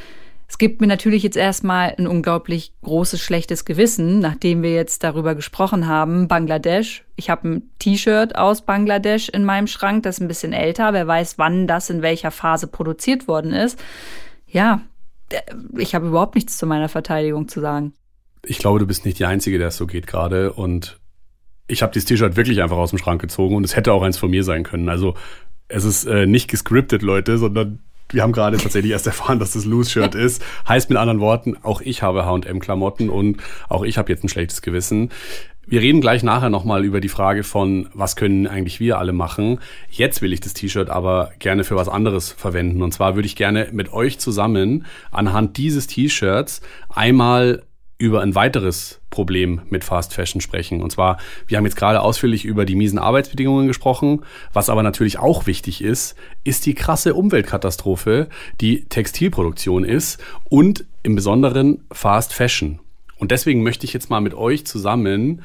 es gibt mir natürlich jetzt erstmal ein unglaublich großes schlechtes Gewissen, nachdem wir jetzt darüber gesprochen haben. Bangladesch. Ich habe ein T-Shirt aus Bangladesch in meinem Schrank, das ist ein bisschen älter. Wer weiß, wann das in welcher Phase produziert worden ist. Ja, ich habe überhaupt nichts zu meiner Verteidigung zu sagen. Ich glaube, du bist nicht die Einzige, der es so geht gerade. Und ich habe dieses T-Shirt wirklich einfach aus dem Schrank gezogen und es hätte auch eins von mir sein können. Also es ist äh, nicht gescriptet, Leute, sondern wir haben gerade tatsächlich erst erfahren, dass das Loose-Shirt (laughs) ist. Heißt mit anderen Worten, auch ich habe H&M-Klamotten und auch ich habe jetzt ein schlechtes Gewissen. Wir reden gleich nachher nochmal über die Frage von, was können eigentlich wir alle machen. Jetzt will ich das T-Shirt aber gerne für was anderes verwenden. Und zwar würde ich gerne mit euch zusammen anhand dieses T-Shirts einmal über ein weiteres Problem mit Fast Fashion sprechen. Und zwar, wir haben jetzt gerade ausführlich über die miesen Arbeitsbedingungen gesprochen. Was aber natürlich auch wichtig ist, ist die krasse Umweltkatastrophe, die Textilproduktion ist und im Besonderen Fast Fashion. Und deswegen möchte ich jetzt mal mit euch zusammen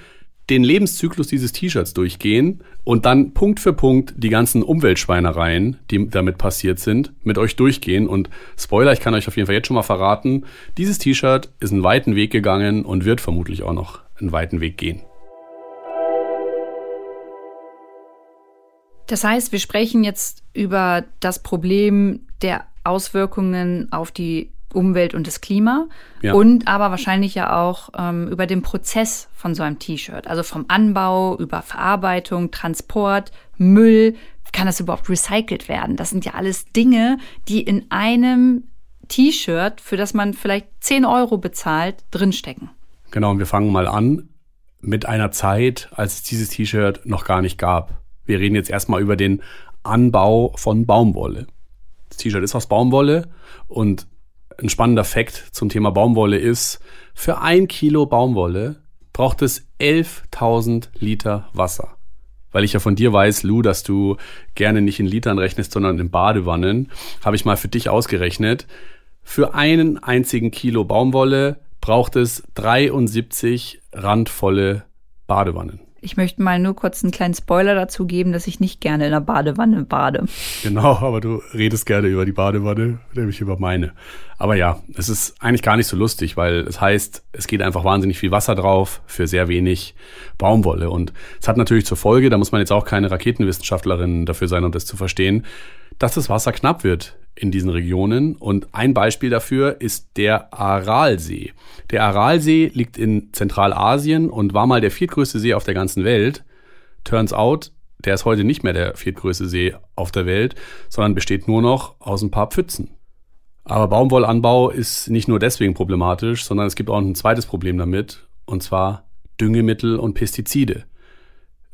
den Lebenszyklus dieses T-Shirts durchgehen und dann Punkt für Punkt die ganzen Umweltschweinereien, die damit passiert sind, mit euch durchgehen. Und Spoiler, ich kann euch auf jeden Fall jetzt schon mal verraten, dieses T-Shirt ist einen weiten Weg gegangen und wird vermutlich auch noch einen weiten Weg gehen. Das heißt, wir sprechen jetzt über das Problem der Auswirkungen auf die Umwelt und das Klima ja. und aber wahrscheinlich ja auch ähm, über den Prozess von so einem T-Shirt. Also vom Anbau über Verarbeitung, Transport, Müll. Kann das überhaupt recycelt werden? Das sind ja alles Dinge, die in einem T-Shirt, für das man vielleicht 10 Euro bezahlt, drinstecken. Genau, und wir fangen mal an mit einer Zeit, als es dieses T-Shirt noch gar nicht gab. Wir reden jetzt erstmal über den Anbau von Baumwolle. Das T-Shirt ist aus Baumwolle und ein spannender Fakt zum Thema Baumwolle ist, für ein Kilo Baumwolle braucht es 11.000 Liter Wasser. Weil ich ja von dir weiß, Lou, dass du gerne nicht in Litern rechnest, sondern in Badewannen, habe ich mal für dich ausgerechnet. Für einen einzigen Kilo Baumwolle braucht es 73 randvolle Badewannen. Ich möchte mal nur kurz einen kleinen Spoiler dazu geben, dass ich nicht gerne in der Badewanne bade. Genau, (laughs) aber du redest gerne über die Badewanne, nämlich über meine. Aber ja, es ist eigentlich gar nicht so lustig, weil es heißt, es geht einfach wahnsinnig viel Wasser drauf für sehr wenig Baumwolle. Und es hat natürlich zur Folge, da muss man jetzt auch keine Raketenwissenschaftlerin dafür sein, um das zu verstehen, dass das Wasser knapp wird in diesen Regionen. Und ein Beispiel dafür ist der Aralsee. Der Aralsee liegt in Zentralasien und war mal der viertgrößte See auf der ganzen Welt. Turns out, der ist heute nicht mehr der viertgrößte See auf der Welt, sondern besteht nur noch aus ein paar Pfützen. Aber Baumwollanbau ist nicht nur deswegen problematisch, sondern es gibt auch ein zweites Problem damit, und zwar Düngemittel und Pestizide.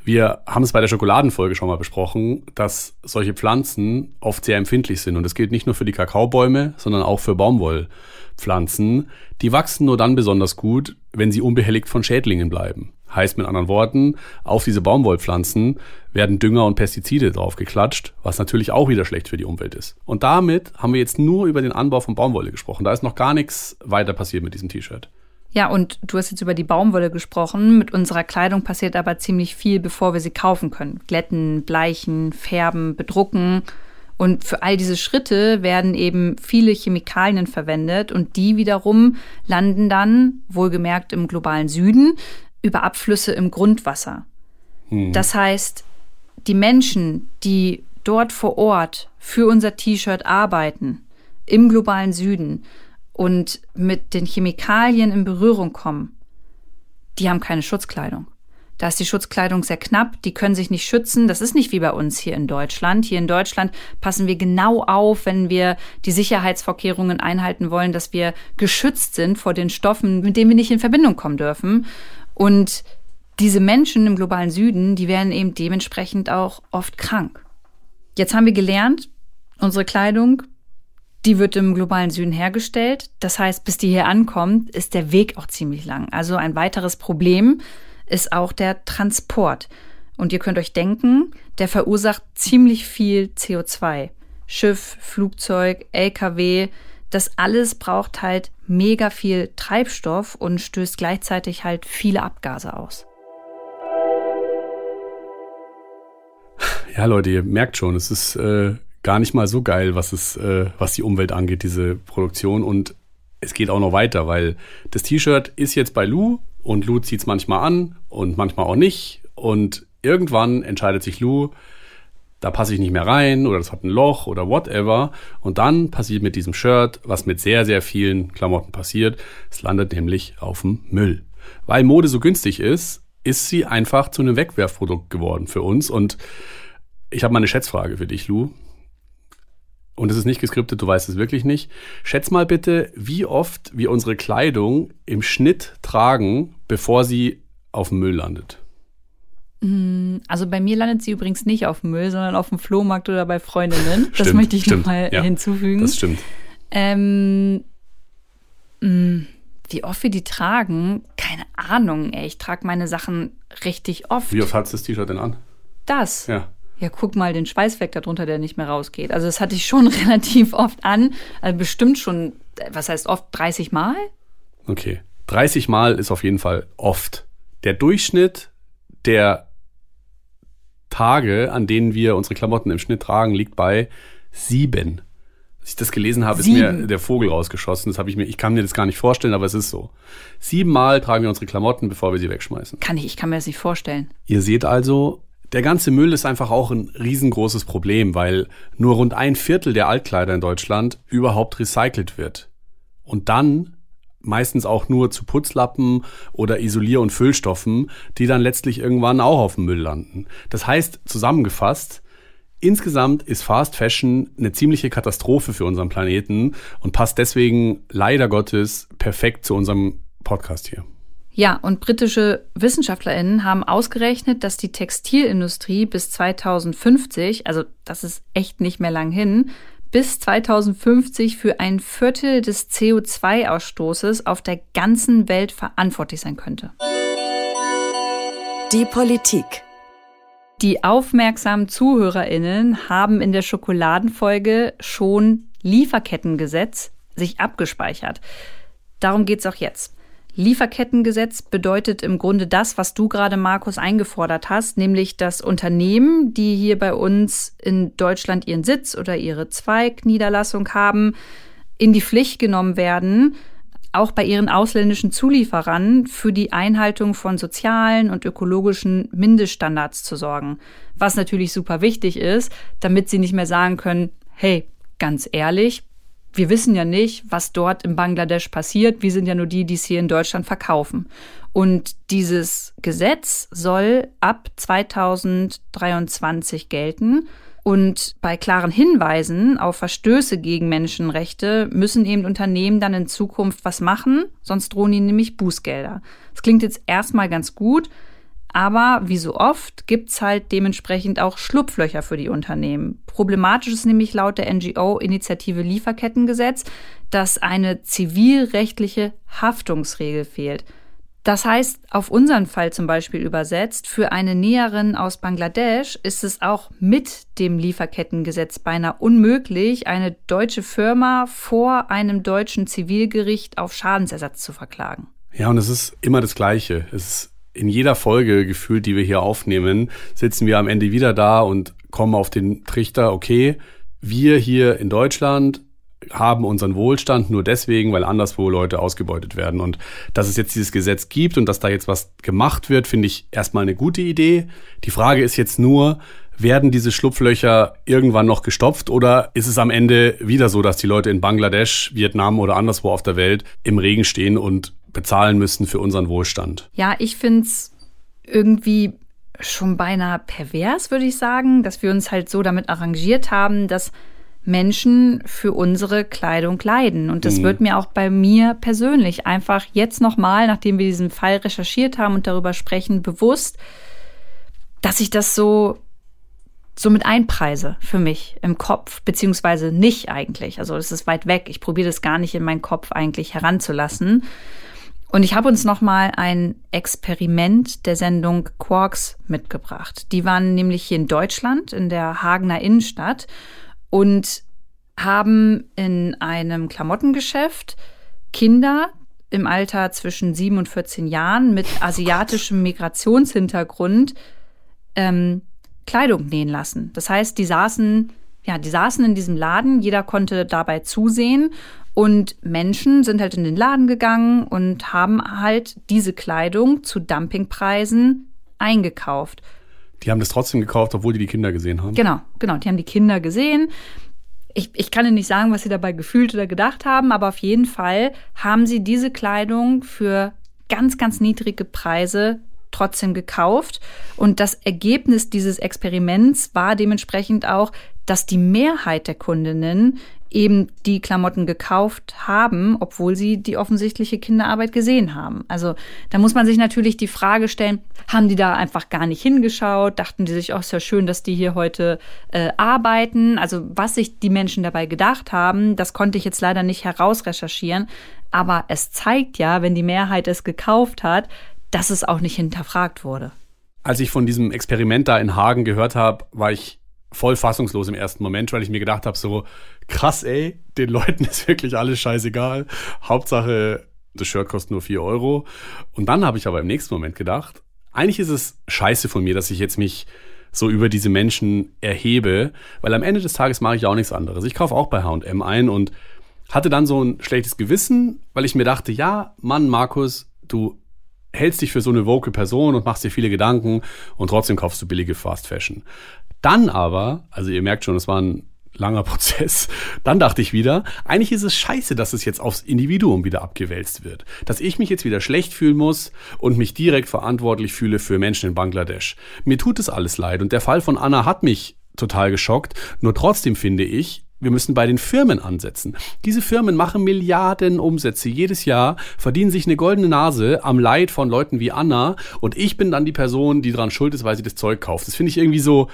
Wir haben es bei der Schokoladenfolge schon mal besprochen, dass solche Pflanzen oft sehr empfindlich sind. Und das gilt nicht nur für die Kakaobäume, sondern auch für Baumwollpflanzen. Die wachsen nur dann besonders gut, wenn sie unbehelligt von Schädlingen bleiben. Heißt mit anderen Worten, auf diese Baumwollpflanzen werden Dünger und Pestizide draufgeklatscht, was natürlich auch wieder schlecht für die Umwelt ist. Und damit haben wir jetzt nur über den Anbau von Baumwolle gesprochen. Da ist noch gar nichts weiter passiert mit diesem T-Shirt. Ja, und du hast jetzt über die Baumwolle gesprochen. Mit unserer Kleidung passiert aber ziemlich viel, bevor wir sie kaufen können. Glätten, bleichen, färben, bedrucken. Und für all diese Schritte werden eben viele Chemikalien verwendet und die wiederum landen dann, wohlgemerkt im globalen Süden, über Abflüsse im Grundwasser. Hm. Das heißt, die Menschen, die dort vor Ort für unser T-Shirt arbeiten, im globalen Süden, und mit den Chemikalien in Berührung kommen, die haben keine Schutzkleidung. Da ist die Schutzkleidung sehr knapp, die können sich nicht schützen. Das ist nicht wie bei uns hier in Deutschland. Hier in Deutschland passen wir genau auf, wenn wir die Sicherheitsvorkehrungen einhalten wollen, dass wir geschützt sind vor den Stoffen, mit denen wir nicht in Verbindung kommen dürfen. Und diese Menschen im globalen Süden, die werden eben dementsprechend auch oft krank. Jetzt haben wir gelernt, unsere Kleidung die wird im globalen Süden hergestellt. Das heißt, bis die hier ankommt, ist der Weg auch ziemlich lang. Also ein weiteres Problem ist auch der Transport. Und ihr könnt euch denken, der verursacht ziemlich viel CO2. Schiff, Flugzeug, LKW, das alles braucht halt mega viel Treibstoff und stößt gleichzeitig halt viele Abgase aus. Ja, Leute, ihr merkt schon, es ist äh, gar nicht mal so geil, was es, äh, was die Umwelt angeht, diese Produktion. Und es geht auch noch weiter, weil das T-Shirt ist jetzt bei Lou und Lou zieht es manchmal an und manchmal auch nicht. Und irgendwann entscheidet sich Lou, da passe ich nicht mehr rein oder das hat ein Loch oder whatever. Und dann passiert mit diesem Shirt, was mit sehr, sehr vielen Klamotten passiert. Es landet nämlich auf dem Müll. Weil Mode so günstig ist, ist sie einfach zu einem Wegwerfprodukt geworden für uns. Und ich habe mal eine Schätzfrage für dich, Lou und es ist nicht geskriptet, du weißt es wirklich nicht. Schätz mal bitte, wie oft wir unsere Kleidung im Schnitt tragen, bevor sie auf dem Müll landet. Mm, also bei mir landet sie übrigens nicht auf dem Müll, sondern auf dem Flohmarkt oder bei Freundinnen. Das stimmt, möchte ich nochmal ja, hinzufügen. Das stimmt. Ähm, mh, mm, wie oft wir die tragen, keine Ahnung. Ey. Ich trage meine Sachen richtig oft. Wie oft hat das T-Shirt denn an? Das. Ja ja, guck mal den Schweißfleck darunter, der nicht mehr rausgeht. Also das hatte ich schon (laughs) relativ oft an. Also bestimmt schon, was heißt oft, 30 Mal? Okay. 30 Mal ist auf jeden Fall oft. Der Durchschnitt der Tage, an denen wir unsere Klamotten im Schnitt tragen, liegt bei sieben. Als ich das gelesen habe, sieben. ist mir der Vogel rausgeschossen. Das habe ich mir, ich kann mir das gar nicht vorstellen, aber es ist so. Siebenmal tragen wir unsere Klamotten, bevor wir sie wegschmeißen. Kann ich, ich kann mir das nicht vorstellen. Ihr seht also, der ganze Müll ist einfach auch ein riesengroßes Problem, weil nur rund ein Viertel der Altkleider in Deutschland überhaupt recycelt wird. Und dann meistens auch nur zu Putzlappen oder Isolier- und Füllstoffen, die dann letztlich irgendwann auch auf dem Müll landen. Das heißt, zusammengefasst, insgesamt ist Fast Fashion eine ziemliche Katastrophe für unseren Planeten und passt deswegen leider Gottes perfekt zu unserem Podcast hier. Ja, und britische WissenschaftlerInnen haben ausgerechnet, dass die Textilindustrie bis 2050, also das ist echt nicht mehr lang hin, bis 2050 für ein Viertel des CO2-Ausstoßes auf der ganzen Welt verantwortlich sein könnte. Die Politik. Die aufmerksamen ZuhörerInnen haben in der Schokoladenfolge schon Lieferkettengesetz sich abgespeichert. Darum geht's auch jetzt. Lieferkettengesetz bedeutet im Grunde das, was du gerade, Markus, eingefordert hast, nämlich dass Unternehmen, die hier bei uns in Deutschland ihren Sitz oder ihre Zweigniederlassung haben, in die Pflicht genommen werden, auch bei ihren ausländischen Zulieferern für die Einhaltung von sozialen und ökologischen Mindeststandards zu sorgen. Was natürlich super wichtig ist, damit sie nicht mehr sagen können, hey, ganz ehrlich, wir wissen ja nicht, was dort in Bangladesch passiert. Wir sind ja nur die, die es hier in Deutschland verkaufen. Und dieses Gesetz soll ab 2023 gelten. Und bei klaren Hinweisen auf Verstöße gegen Menschenrechte müssen eben Unternehmen dann in Zukunft was machen, sonst drohen ihnen nämlich Bußgelder. Das klingt jetzt erstmal ganz gut, aber wie so oft gibt's halt dementsprechend auch Schlupflöcher für die Unternehmen. Problematisch ist nämlich laut der NGO-Initiative Lieferkettengesetz, dass eine zivilrechtliche Haftungsregel fehlt. Das heißt, auf unseren Fall zum Beispiel übersetzt, für eine Näherin aus Bangladesch ist es auch mit dem Lieferkettengesetz beinahe unmöglich, eine deutsche Firma vor einem deutschen Zivilgericht auf Schadensersatz zu verklagen. Ja, und es ist immer das Gleiche. Es ist in jeder Folge gefühlt, die wir hier aufnehmen, sitzen wir am Ende wieder da und kommen auf den Trichter, okay, wir hier in Deutschland haben unseren Wohlstand nur deswegen, weil anderswo Leute ausgebeutet werden. Und dass es jetzt dieses Gesetz gibt und dass da jetzt was gemacht wird, finde ich erstmal eine gute Idee. Die Frage ist jetzt nur, werden diese Schlupflöcher irgendwann noch gestopft oder ist es am Ende wieder so, dass die Leute in Bangladesch, Vietnam oder anderswo auf der Welt im Regen stehen und bezahlen müssen für unseren Wohlstand? Ja, ich finde es irgendwie schon beinahe pervers, würde ich sagen, dass wir uns halt so damit arrangiert haben, dass Menschen für unsere Kleidung leiden. Und das mhm. wird mir auch bei mir persönlich einfach jetzt nochmal, nachdem wir diesen Fall recherchiert haben und darüber sprechen, bewusst, dass ich das so so mit einpreise für mich im Kopf, beziehungsweise nicht eigentlich. Also es ist weit weg. Ich probiere das gar nicht in meinen Kopf eigentlich heranzulassen. Und ich habe uns nochmal ein Experiment der Sendung Quarks mitgebracht. Die waren nämlich hier in Deutschland, in der Hagener Innenstadt und haben in einem Klamottengeschäft Kinder im Alter zwischen sieben und 14 Jahren mit asiatischem Migrationshintergrund ähm, Kleidung nähen lassen. Das heißt, die saßen, ja, die saßen in diesem Laden, jeder konnte dabei zusehen und Menschen sind halt in den Laden gegangen und haben halt diese Kleidung zu Dumpingpreisen eingekauft. Die haben das trotzdem gekauft, obwohl die die Kinder gesehen haben. Genau, genau. Die haben die Kinder gesehen. Ich, ich kann Ihnen nicht sagen, was sie dabei gefühlt oder gedacht haben, aber auf jeden Fall haben sie diese Kleidung für ganz, ganz niedrige Preise trotzdem gekauft. Und das Ergebnis dieses Experiments war dementsprechend auch, dass die Mehrheit der Kundinnen eben die Klamotten gekauft haben, obwohl sie die offensichtliche Kinderarbeit gesehen haben. Also da muss man sich natürlich die Frage stellen, haben die da einfach gar nicht hingeschaut? Dachten die sich, auch oh, sehr schön, dass die hier heute äh, arbeiten? Also was sich die Menschen dabei gedacht haben, das konnte ich jetzt leider nicht herausrecherchieren. Aber es zeigt ja, wenn die Mehrheit es gekauft hat, dass es auch nicht hinterfragt wurde. Als ich von diesem Experiment da in Hagen gehört habe, war ich voll fassungslos im ersten Moment, weil ich mir gedacht habe, so krass, ey, den Leuten (laughs) ist wirklich alles scheißegal. Hauptsache, das Shirt kostet nur vier Euro. Und dann habe ich aber im nächsten Moment gedacht, eigentlich ist es scheiße von mir, dass ich jetzt mich so über diese Menschen erhebe, weil am Ende des Tages mache ich auch nichts anderes. Ich kaufe auch bei H&M ein und hatte dann so ein schlechtes Gewissen, weil ich mir dachte, ja, Mann, Markus, du hältst dich für so eine vocal Person und machst dir viele Gedanken und trotzdem kaufst du billige Fast Fashion. Dann aber, also ihr merkt schon, es war ein langer (laughs) Prozess. Dann dachte ich wieder, eigentlich ist es scheiße, dass es jetzt aufs Individuum wieder abgewälzt wird. Dass ich mich jetzt wieder schlecht fühlen muss und mich direkt verantwortlich fühle für Menschen in Bangladesch. Mir tut es alles leid und der Fall von Anna hat mich total geschockt. Nur trotzdem finde ich, wir müssen bei den Firmen ansetzen. Diese Firmen machen Milliarden Umsätze jedes Jahr, verdienen sich eine goldene Nase am Leid von Leuten wie Anna und ich bin dann die Person, die daran schuld ist, weil sie das Zeug kauft. Das finde ich irgendwie so,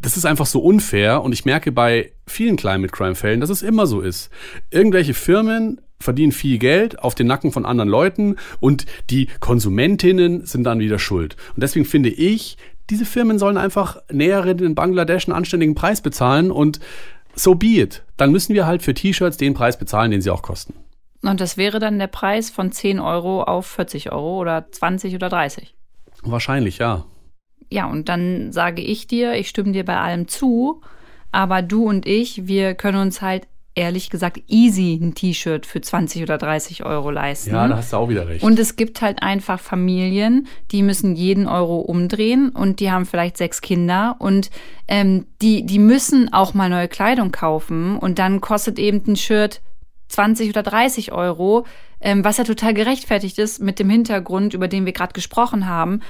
das ist einfach so unfair und ich merke bei vielen Climate Crime Fällen, dass es immer so ist. Irgendwelche Firmen verdienen viel Geld auf den Nacken von anderen Leuten und die Konsumentinnen sind dann wieder schuld. Und deswegen finde ich, diese Firmen sollen einfach Näherinnen in Bangladesch einen anständigen Preis bezahlen und so be it. Dann müssen wir halt für T-Shirts den Preis bezahlen, den sie auch kosten. Und das wäre dann der Preis von 10 Euro auf 40 Euro oder 20 oder 30? Wahrscheinlich, ja. Ja, und dann sage ich dir, ich stimme dir bei allem zu, aber du und ich, wir können uns halt ehrlich gesagt easy ein T-Shirt für 20 oder 30 Euro leisten. Ja, da hast du auch wieder recht. Und es gibt halt einfach Familien, die müssen jeden Euro umdrehen und die haben vielleicht sechs Kinder und ähm, die, die müssen auch mal neue Kleidung kaufen und dann kostet eben ein Shirt 20 oder 30 Euro, ähm, was ja total gerechtfertigt ist mit dem Hintergrund, über den wir gerade gesprochen haben.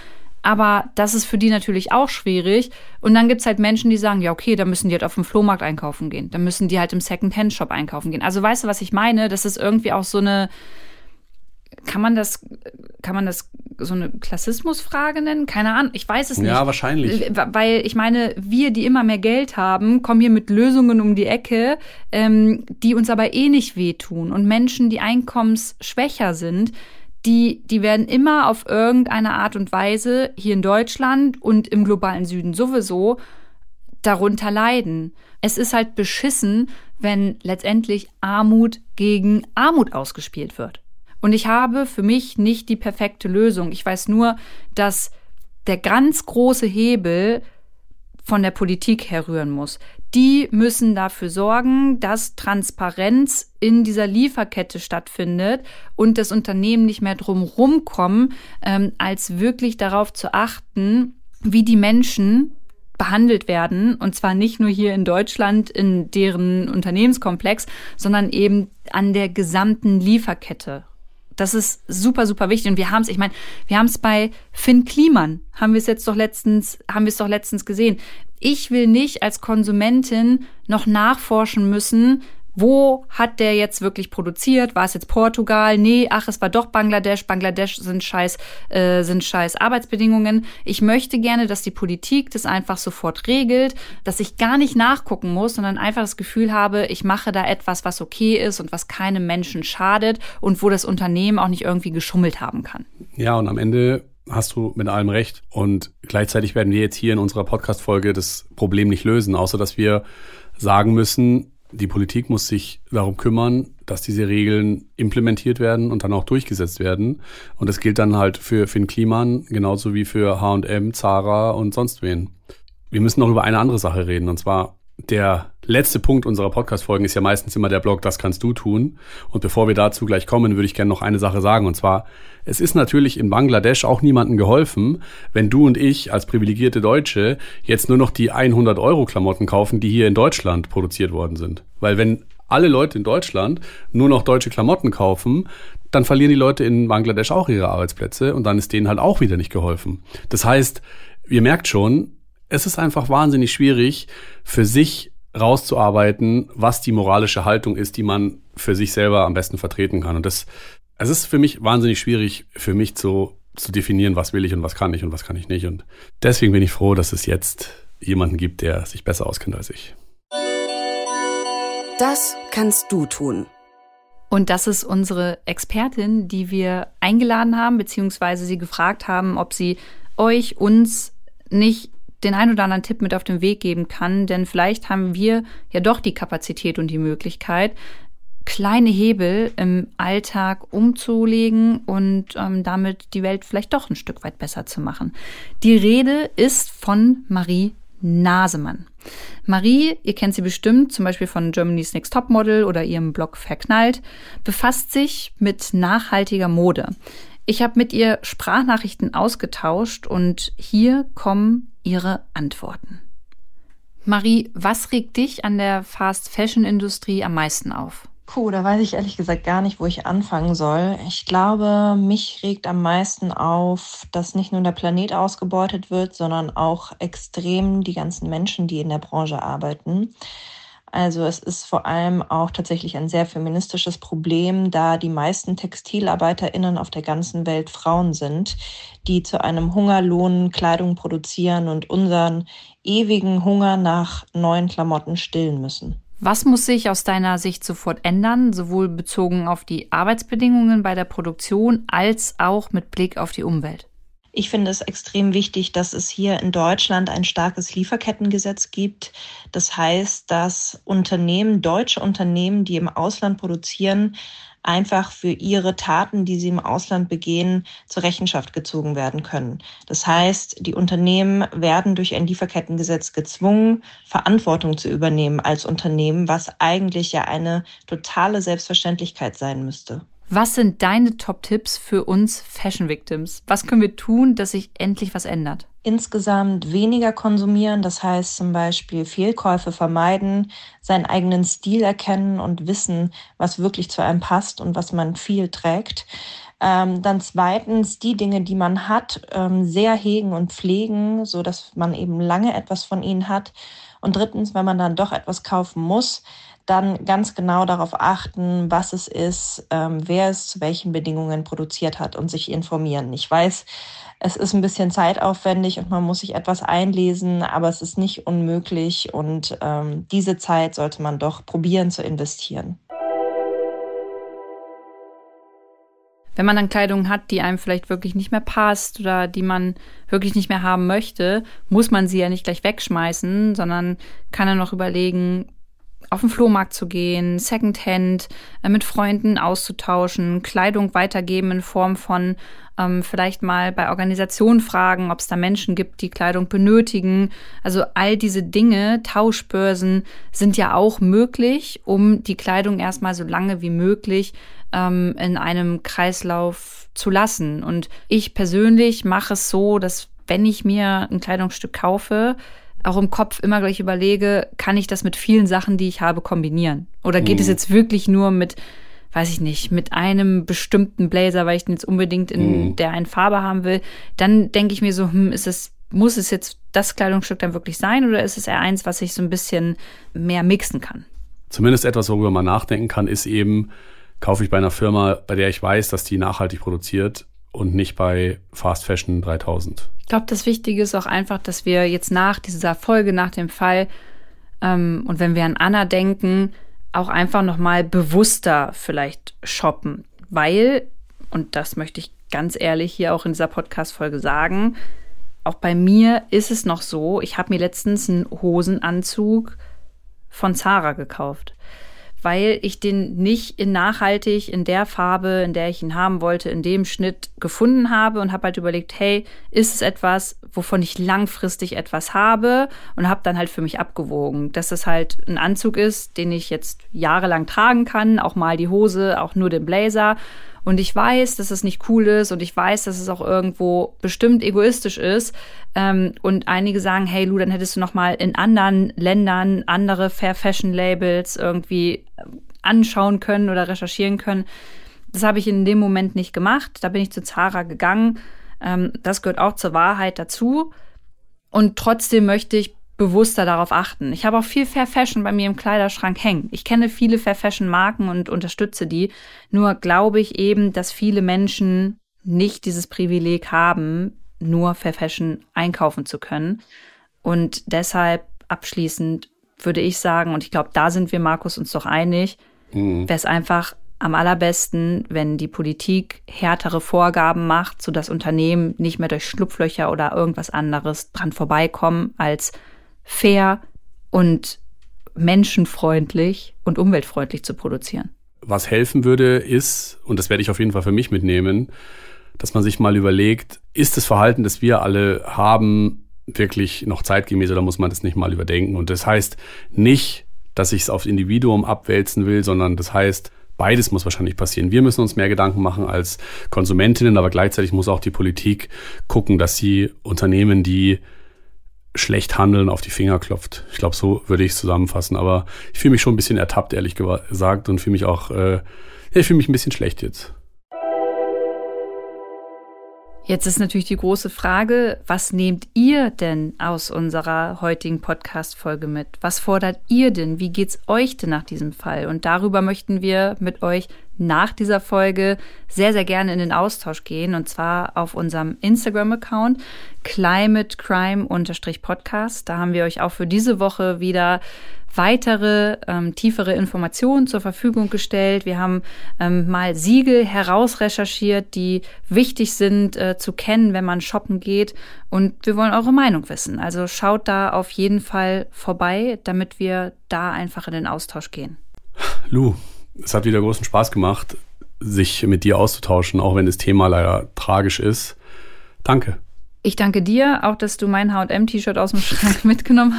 Aber das ist für die natürlich auch schwierig. Und dann gibt's halt Menschen, die sagen, ja, okay, da müssen die halt auf dem Flohmarkt einkaufen gehen. Da müssen die halt im Second-Hand-Shop einkaufen gehen. Also weißt du, was ich meine? Das ist irgendwie auch so eine, kann man das, kann man das so eine Klassismusfrage nennen? Keine Ahnung, ich weiß es nicht. Ja, wahrscheinlich. Weil ich meine, wir, die immer mehr Geld haben, kommen hier mit Lösungen um die Ecke, ähm, die uns aber eh nicht wehtun. Und Menschen, die einkommensschwächer sind, die, die werden immer auf irgendeine Art und Weise hier in Deutschland und im globalen Süden sowieso darunter leiden. Es ist halt beschissen, wenn letztendlich Armut gegen Armut ausgespielt wird. Und ich habe für mich nicht die perfekte Lösung. Ich weiß nur, dass der ganz große Hebel von der Politik herrühren muss. Die müssen dafür sorgen, dass Transparenz in dieser Lieferkette stattfindet und das Unternehmen nicht mehr drumherum kommen, ähm, als wirklich darauf zu achten, wie die Menschen behandelt werden. Und zwar nicht nur hier in Deutschland in deren Unternehmenskomplex, sondern eben an der gesamten Lieferkette. Das ist super, super wichtig. Und wir haben es, ich meine, wir haben es bei Finn Kliman, haben wir es jetzt doch letztens, haben wir es doch letztens gesehen. Ich will nicht als Konsumentin noch nachforschen müssen, wo hat der jetzt wirklich produziert? War es jetzt Portugal? Nee, ach, es war doch Bangladesch. Bangladesch sind scheiß, äh, sind scheiß Arbeitsbedingungen. Ich möchte gerne, dass die Politik das einfach sofort regelt, dass ich gar nicht nachgucken muss, sondern einfach das Gefühl habe, ich mache da etwas, was okay ist und was keinem Menschen schadet und wo das Unternehmen auch nicht irgendwie geschummelt haben kann. Ja, und am Ende hast du mit allem recht. Und gleichzeitig werden wir jetzt hier in unserer Podcast-Folge das Problem nicht lösen, außer dass wir sagen müssen, die Politik muss sich darum kümmern, dass diese Regeln implementiert werden und dann auch durchgesetzt werden. Und das gilt dann halt für Finn Kliman genauso wie für H&M, Zara und sonst wen. Wir müssen noch über eine andere Sache reden, und zwar der letzte Punkt unserer Podcast-Folgen ist ja meistens immer der Blog, das kannst du tun. Und bevor wir dazu gleich kommen, würde ich gerne noch eine Sache sagen. Und zwar, es ist natürlich in Bangladesch auch niemandem geholfen, wenn du und ich als privilegierte Deutsche jetzt nur noch die 100 Euro Klamotten kaufen, die hier in Deutschland produziert worden sind. Weil wenn alle Leute in Deutschland nur noch deutsche Klamotten kaufen, dann verlieren die Leute in Bangladesch auch ihre Arbeitsplätze und dann ist denen halt auch wieder nicht geholfen. Das heißt, ihr merkt schon, es ist einfach wahnsinnig schwierig, für sich rauszuarbeiten, was die moralische Haltung ist, die man für sich selber am besten vertreten kann. Und das, es ist für mich wahnsinnig schwierig, für mich zu, zu definieren, was will ich und was kann ich und was kann ich nicht. Und deswegen bin ich froh, dass es jetzt jemanden gibt, der sich besser auskennt als ich. Das kannst du tun. Und das ist unsere Expertin, die wir eingeladen haben, beziehungsweise sie gefragt haben, ob sie euch, uns nicht den ein oder anderen Tipp mit auf den Weg geben kann, denn vielleicht haben wir ja doch die Kapazität und die Möglichkeit, kleine Hebel im Alltag umzulegen und ähm, damit die Welt vielleicht doch ein Stück weit besser zu machen. Die Rede ist von Marie Nasemann. Marie, ihr kennt sie bestimmt, zum Beispiel von Germany's Next Topmodel oder ihrem Blog Verknallt, befasst sich mit nachhaltiger Mode. Ich habe mit ihr Sprachnachrichten ausgetauscht und hier kommen ihre Antworten. Marie, was regt dich an der Fast-Fashion-Industrie am meisten auf? Puh, da weiß ich ehrlich gesagt gar nicht, wo ich anfangen soll. Ich glaube, mich regt am meisten auf, dass nicht nur der Planet ausgebeutet wird, sondern auch extrem die ganzen Menschen, die in der Branche arbeiten. Also es ist vor allem auch tatsächlich ein sehr feministisches Problem, da die meisten Textilarbeiterinnen auf der ganzen Welt Frauen sind, die zu einem Hungerlohn Kleidung produzieren und unseren ewigen Hunger nach neuen Klamotten stillen müssen. Was muss sich aus deiner Sicht sofort ändern, sowohl bezogen auf die Arbeitsbedingungen bei der Produktion als auch mit Blick auf die Umwelt? Ich finde es extrem wichtig, dass es hier in Deutschland ein starkes Lieferkettengesetz gibt. Das heißt, dass Unternehmen, deutsche Unternehmen, die im Ausland produzieren, einfach für ihre Taten, die sie im Ausland begehen, zur Rechenschaft gezogen werden können. Das heißt, die Unternehmen werden durch ein Lieferkettengesetz gezwungen, Verantwortung zu übernehmen als Unternehmen, was eigentlich ja eine totale Selbstverständlichkeit sein müsste. Was sind deine Top-Tipps für uns Fashion Victims? Was können wir tun, dass sich endlich was ändert? Insgesamt weniger konsumieren, das heißt zum Beispiel Fehlkäufe vermeiden, seinen eigenen Stil erkennen und wissen, was wirklich zu einem passt und was man viel trägt. Ähm, dann zweitens die Dinge, die man hat, ähm, sehr hegen und pflegen, so dass man eben lange etwas von ihnen hat. Und drittens, wenn man dann doch etwas kaufen muss, dann ganz genau darauf achten, was es ist, ähm, wer es zu welchen Bedingungen produziert hat und sich informieren. Ich weiß, es ist ein bisschen zeitaufwendig und man muss sich etwas einlesen, aber es ist nicht unmöglich und ähm, diese Zeit sollte man doch probieren zu investieren. Wenn man dann Kleidung hat, die einem vielleicht wirklich nicht mehr passt oder die man wirklich nicht mehr haben möchte, muss man sie ja nicht gleich wegschmeißen, sondern kann dann noch überlegen, auf den Flohmarkt zu gehen, Secondhand äh, mit Freunden auszutauschen, Kleidung weitergeben in Form von ähm, vielleicht mal bei Organisationen fragen, ob es da Menschen gibt, die Kleidung benötigen. Also all diese Dinge, Tauschbörsen sind ja auch möglich, um die Kleidung erstmal so lange wie möglich ähm, in einem Kreislauf zu lassen. Und ich persönlich mache es so, dass wenn ich mir ein Kleidungsstück kaufe, auch im Kopf immer gleich überlege, kann ich das mit vielen Sachen, die ich habe, kombinieren? Oder geht mhm. es jetzt wirklich nur mit, weiß ich nicht, mit einem bestimmten Blazer, weil ich den jetzt unbedingt in mhm. der einen Farbe haben will? Dann denke ich mir so, hm, ist es, muss es jetzt das Kleidungsstück dann wirklich sein oder ist es eher eins, was ich so ein bisschen mehr mixen kann? Zumindest etwas, worüber man nachdenken kann, ist eben, kaufe ich bei einer Firma, bei der ich weiß, dass die nachhaltig produziert und nicht bei Fast Fashion 3000. Ich glaube, das Wichtige ist auch einfach, dass wir jetzt nach dieser Folge, nach dem Fall ähm, und wenn wir an Anna denken, auch einfach nochmal bewusster vielleicht shoppen. Weil, und das möchte ich ganz ehrlich hier auch in dieser Podcast-Folge sagen, auch bei mir ist es noch so, ich habe mir letztens einen Hosenanzug von Zara gekauft weil ich den nicht in nachhaltig in der Farbe, in der ich ihn haben wollte, in dem Schnitt gefunden habe und habe halt überlegt, hey, ist es etwas, wovon ich langfristig etwas habe? Und habe dann halt für mich abgewogen, dass es halt ein Anzug ist, den ich jetzt jahrelang tragen kann, auch mal die Hose, auch nur den Blazer und ich weiß, dass es nicht cool ist und ich weiß, dass es auch irgendwo bestimmt egoistisch ist. Ähm, und einige sagen, hey Lu, dann hättest du noch mal in anderen Ländern andere Fair Fashion Labels irgendwie äh, anschauen können oder recherchieren können. Das habe ich in dem Moment nicht gemacht. Da bin ich zu Zara gegangen. Ähm, das gehört auch zur Wahrheit dazu. Und trotzdem möchte ich bewusster darauf achten. Ich habe auch viel Fair Fashion bei mir im Kleiderschrank hängen. Ich kenne viele Fair Fashion Marken und unterstütze die. Nur glaube ich eben, dass viele Menschen nicht dieses Privileg haben, nur Fair Fashion einkaufen zu können. Und deshalb abschließend würde ich sagen, und ich glaube, da sind wir, Markus, uns doch einig, mhm. wäre es einfach am allerbesten, wenn die Politik härtere Vorgaben macht, sodass Unternehmen nicht mehr durch Schlupflöcher oder irgendwas anderes dran vorbeikommen, als fair und menschenfreundlich und umweltfreundlich zu produzieren. Was helfen würde, ist, und das werde ich auf jeden Fall für mich mitnehmen, dass man sich mal überlegt, ist das Verhalten, das wir alle haben, wirklich noch zeitgemäß oder muss man das nicht mal überdenken? Und das heißt nicht, dass ich es aufs Individuum abwälzen will, sondern das heißt, beides muss wahrscheinlich passieren. Wir müssen uns mehr Gedanken machen als Konsumentinnen, aber gleichzeitig muss auch die Politik gucken, dass sie Unternehmen, die schlecht handeln auf die Finger klopft. Ich glaube, so würde ich es zusammenfassen. Aber ich fühle mich schon ein bisschen ertappt, ehrlich gesagt, und fühle mich auch, äh, ich fühle mich ein bisschen schlecht jetzt. Jetzt ist natürlich die große Frage, was nehmt ihr denn aus unserer heutigen Podcast-Folge mit? Was fordert ihr denn? Wie geht's euch denn nach diesem Fall? Und darüber möchten wir mit euch nach dieser Folge sehr, sehr gerne in den Austausch gehen. Und zwar auf unserem Instagram-Account climatecrime-podcast. Da haben wir euch auch für diese Woche wieder weitere ähm, tiefere Informationen zur Verfügung gestellt. Wir haben ähm, mal Siegel herausrecherchiert, die wichtig sind äh, zu kennen, wenn man shoppen geht. Und wir wollen eure Meinung wissen. Also schaut da auf jeden Fall vorbei, damit wir da einfach in den Austausch gehen. Lu, es hat wieder großen Spaß gemacht, sich mit dir auszutauschen, auch wenn das Thema leider tragisch ist. Danke. Ich danke dir, auch dass du mein H&M-T-Shirt aus dem Schrank (laughs) mitgenommen,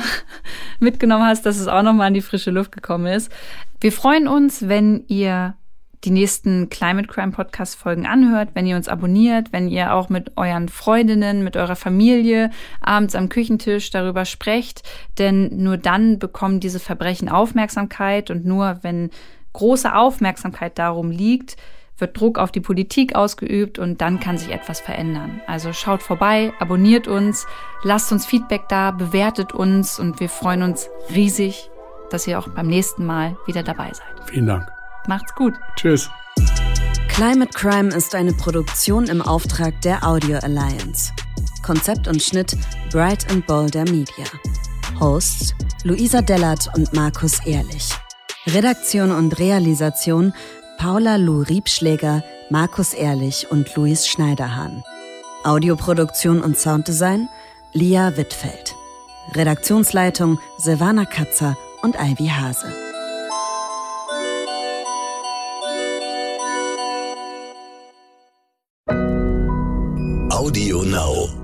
mitgenommen hast, dass es auch nochmal in die frische Luft gekommen ist. Wir freuen uns, wenn ihr die nächsten Climate Crime Podcast Folgen anhört, wenn ihr uns abonniert, wenn ihr auch mit euren Freundinnen, mit eurer Familie abends am Küchentisch darüber sprecht, denn nur dann bekommen diese Verbrechen Aufmerksamkeit und nur wenn große Aufmerksamkeit darum liegt, wird Druck auf die Politik ausgeübt und dann kann sich etwas verändern. Also schaut vorbei, abonniert uns, lasst uns Feedback da, bewertet uns und wir freuen uns riesig, dass ihr auch beim nächsten Mal wieder dabei seid. Vielen Dank. Macht's gut. Tschüss. Climate Crime ist eine Produktion im Auftrag der Audio Alliance. Konzept und Schnitt Bright and Boulder Media. Hosts Luisa Dellert und Markus Ehrlich. Redaktion und Realisation Paula Lou Riebschläger, Markus Ehrlich und Luis Schneiderhahn. Audioproduktion und Sounddesign Lia Wittfeld. Redaktionsleitung Silvana Katzer und Ivy Hase. Audio Now.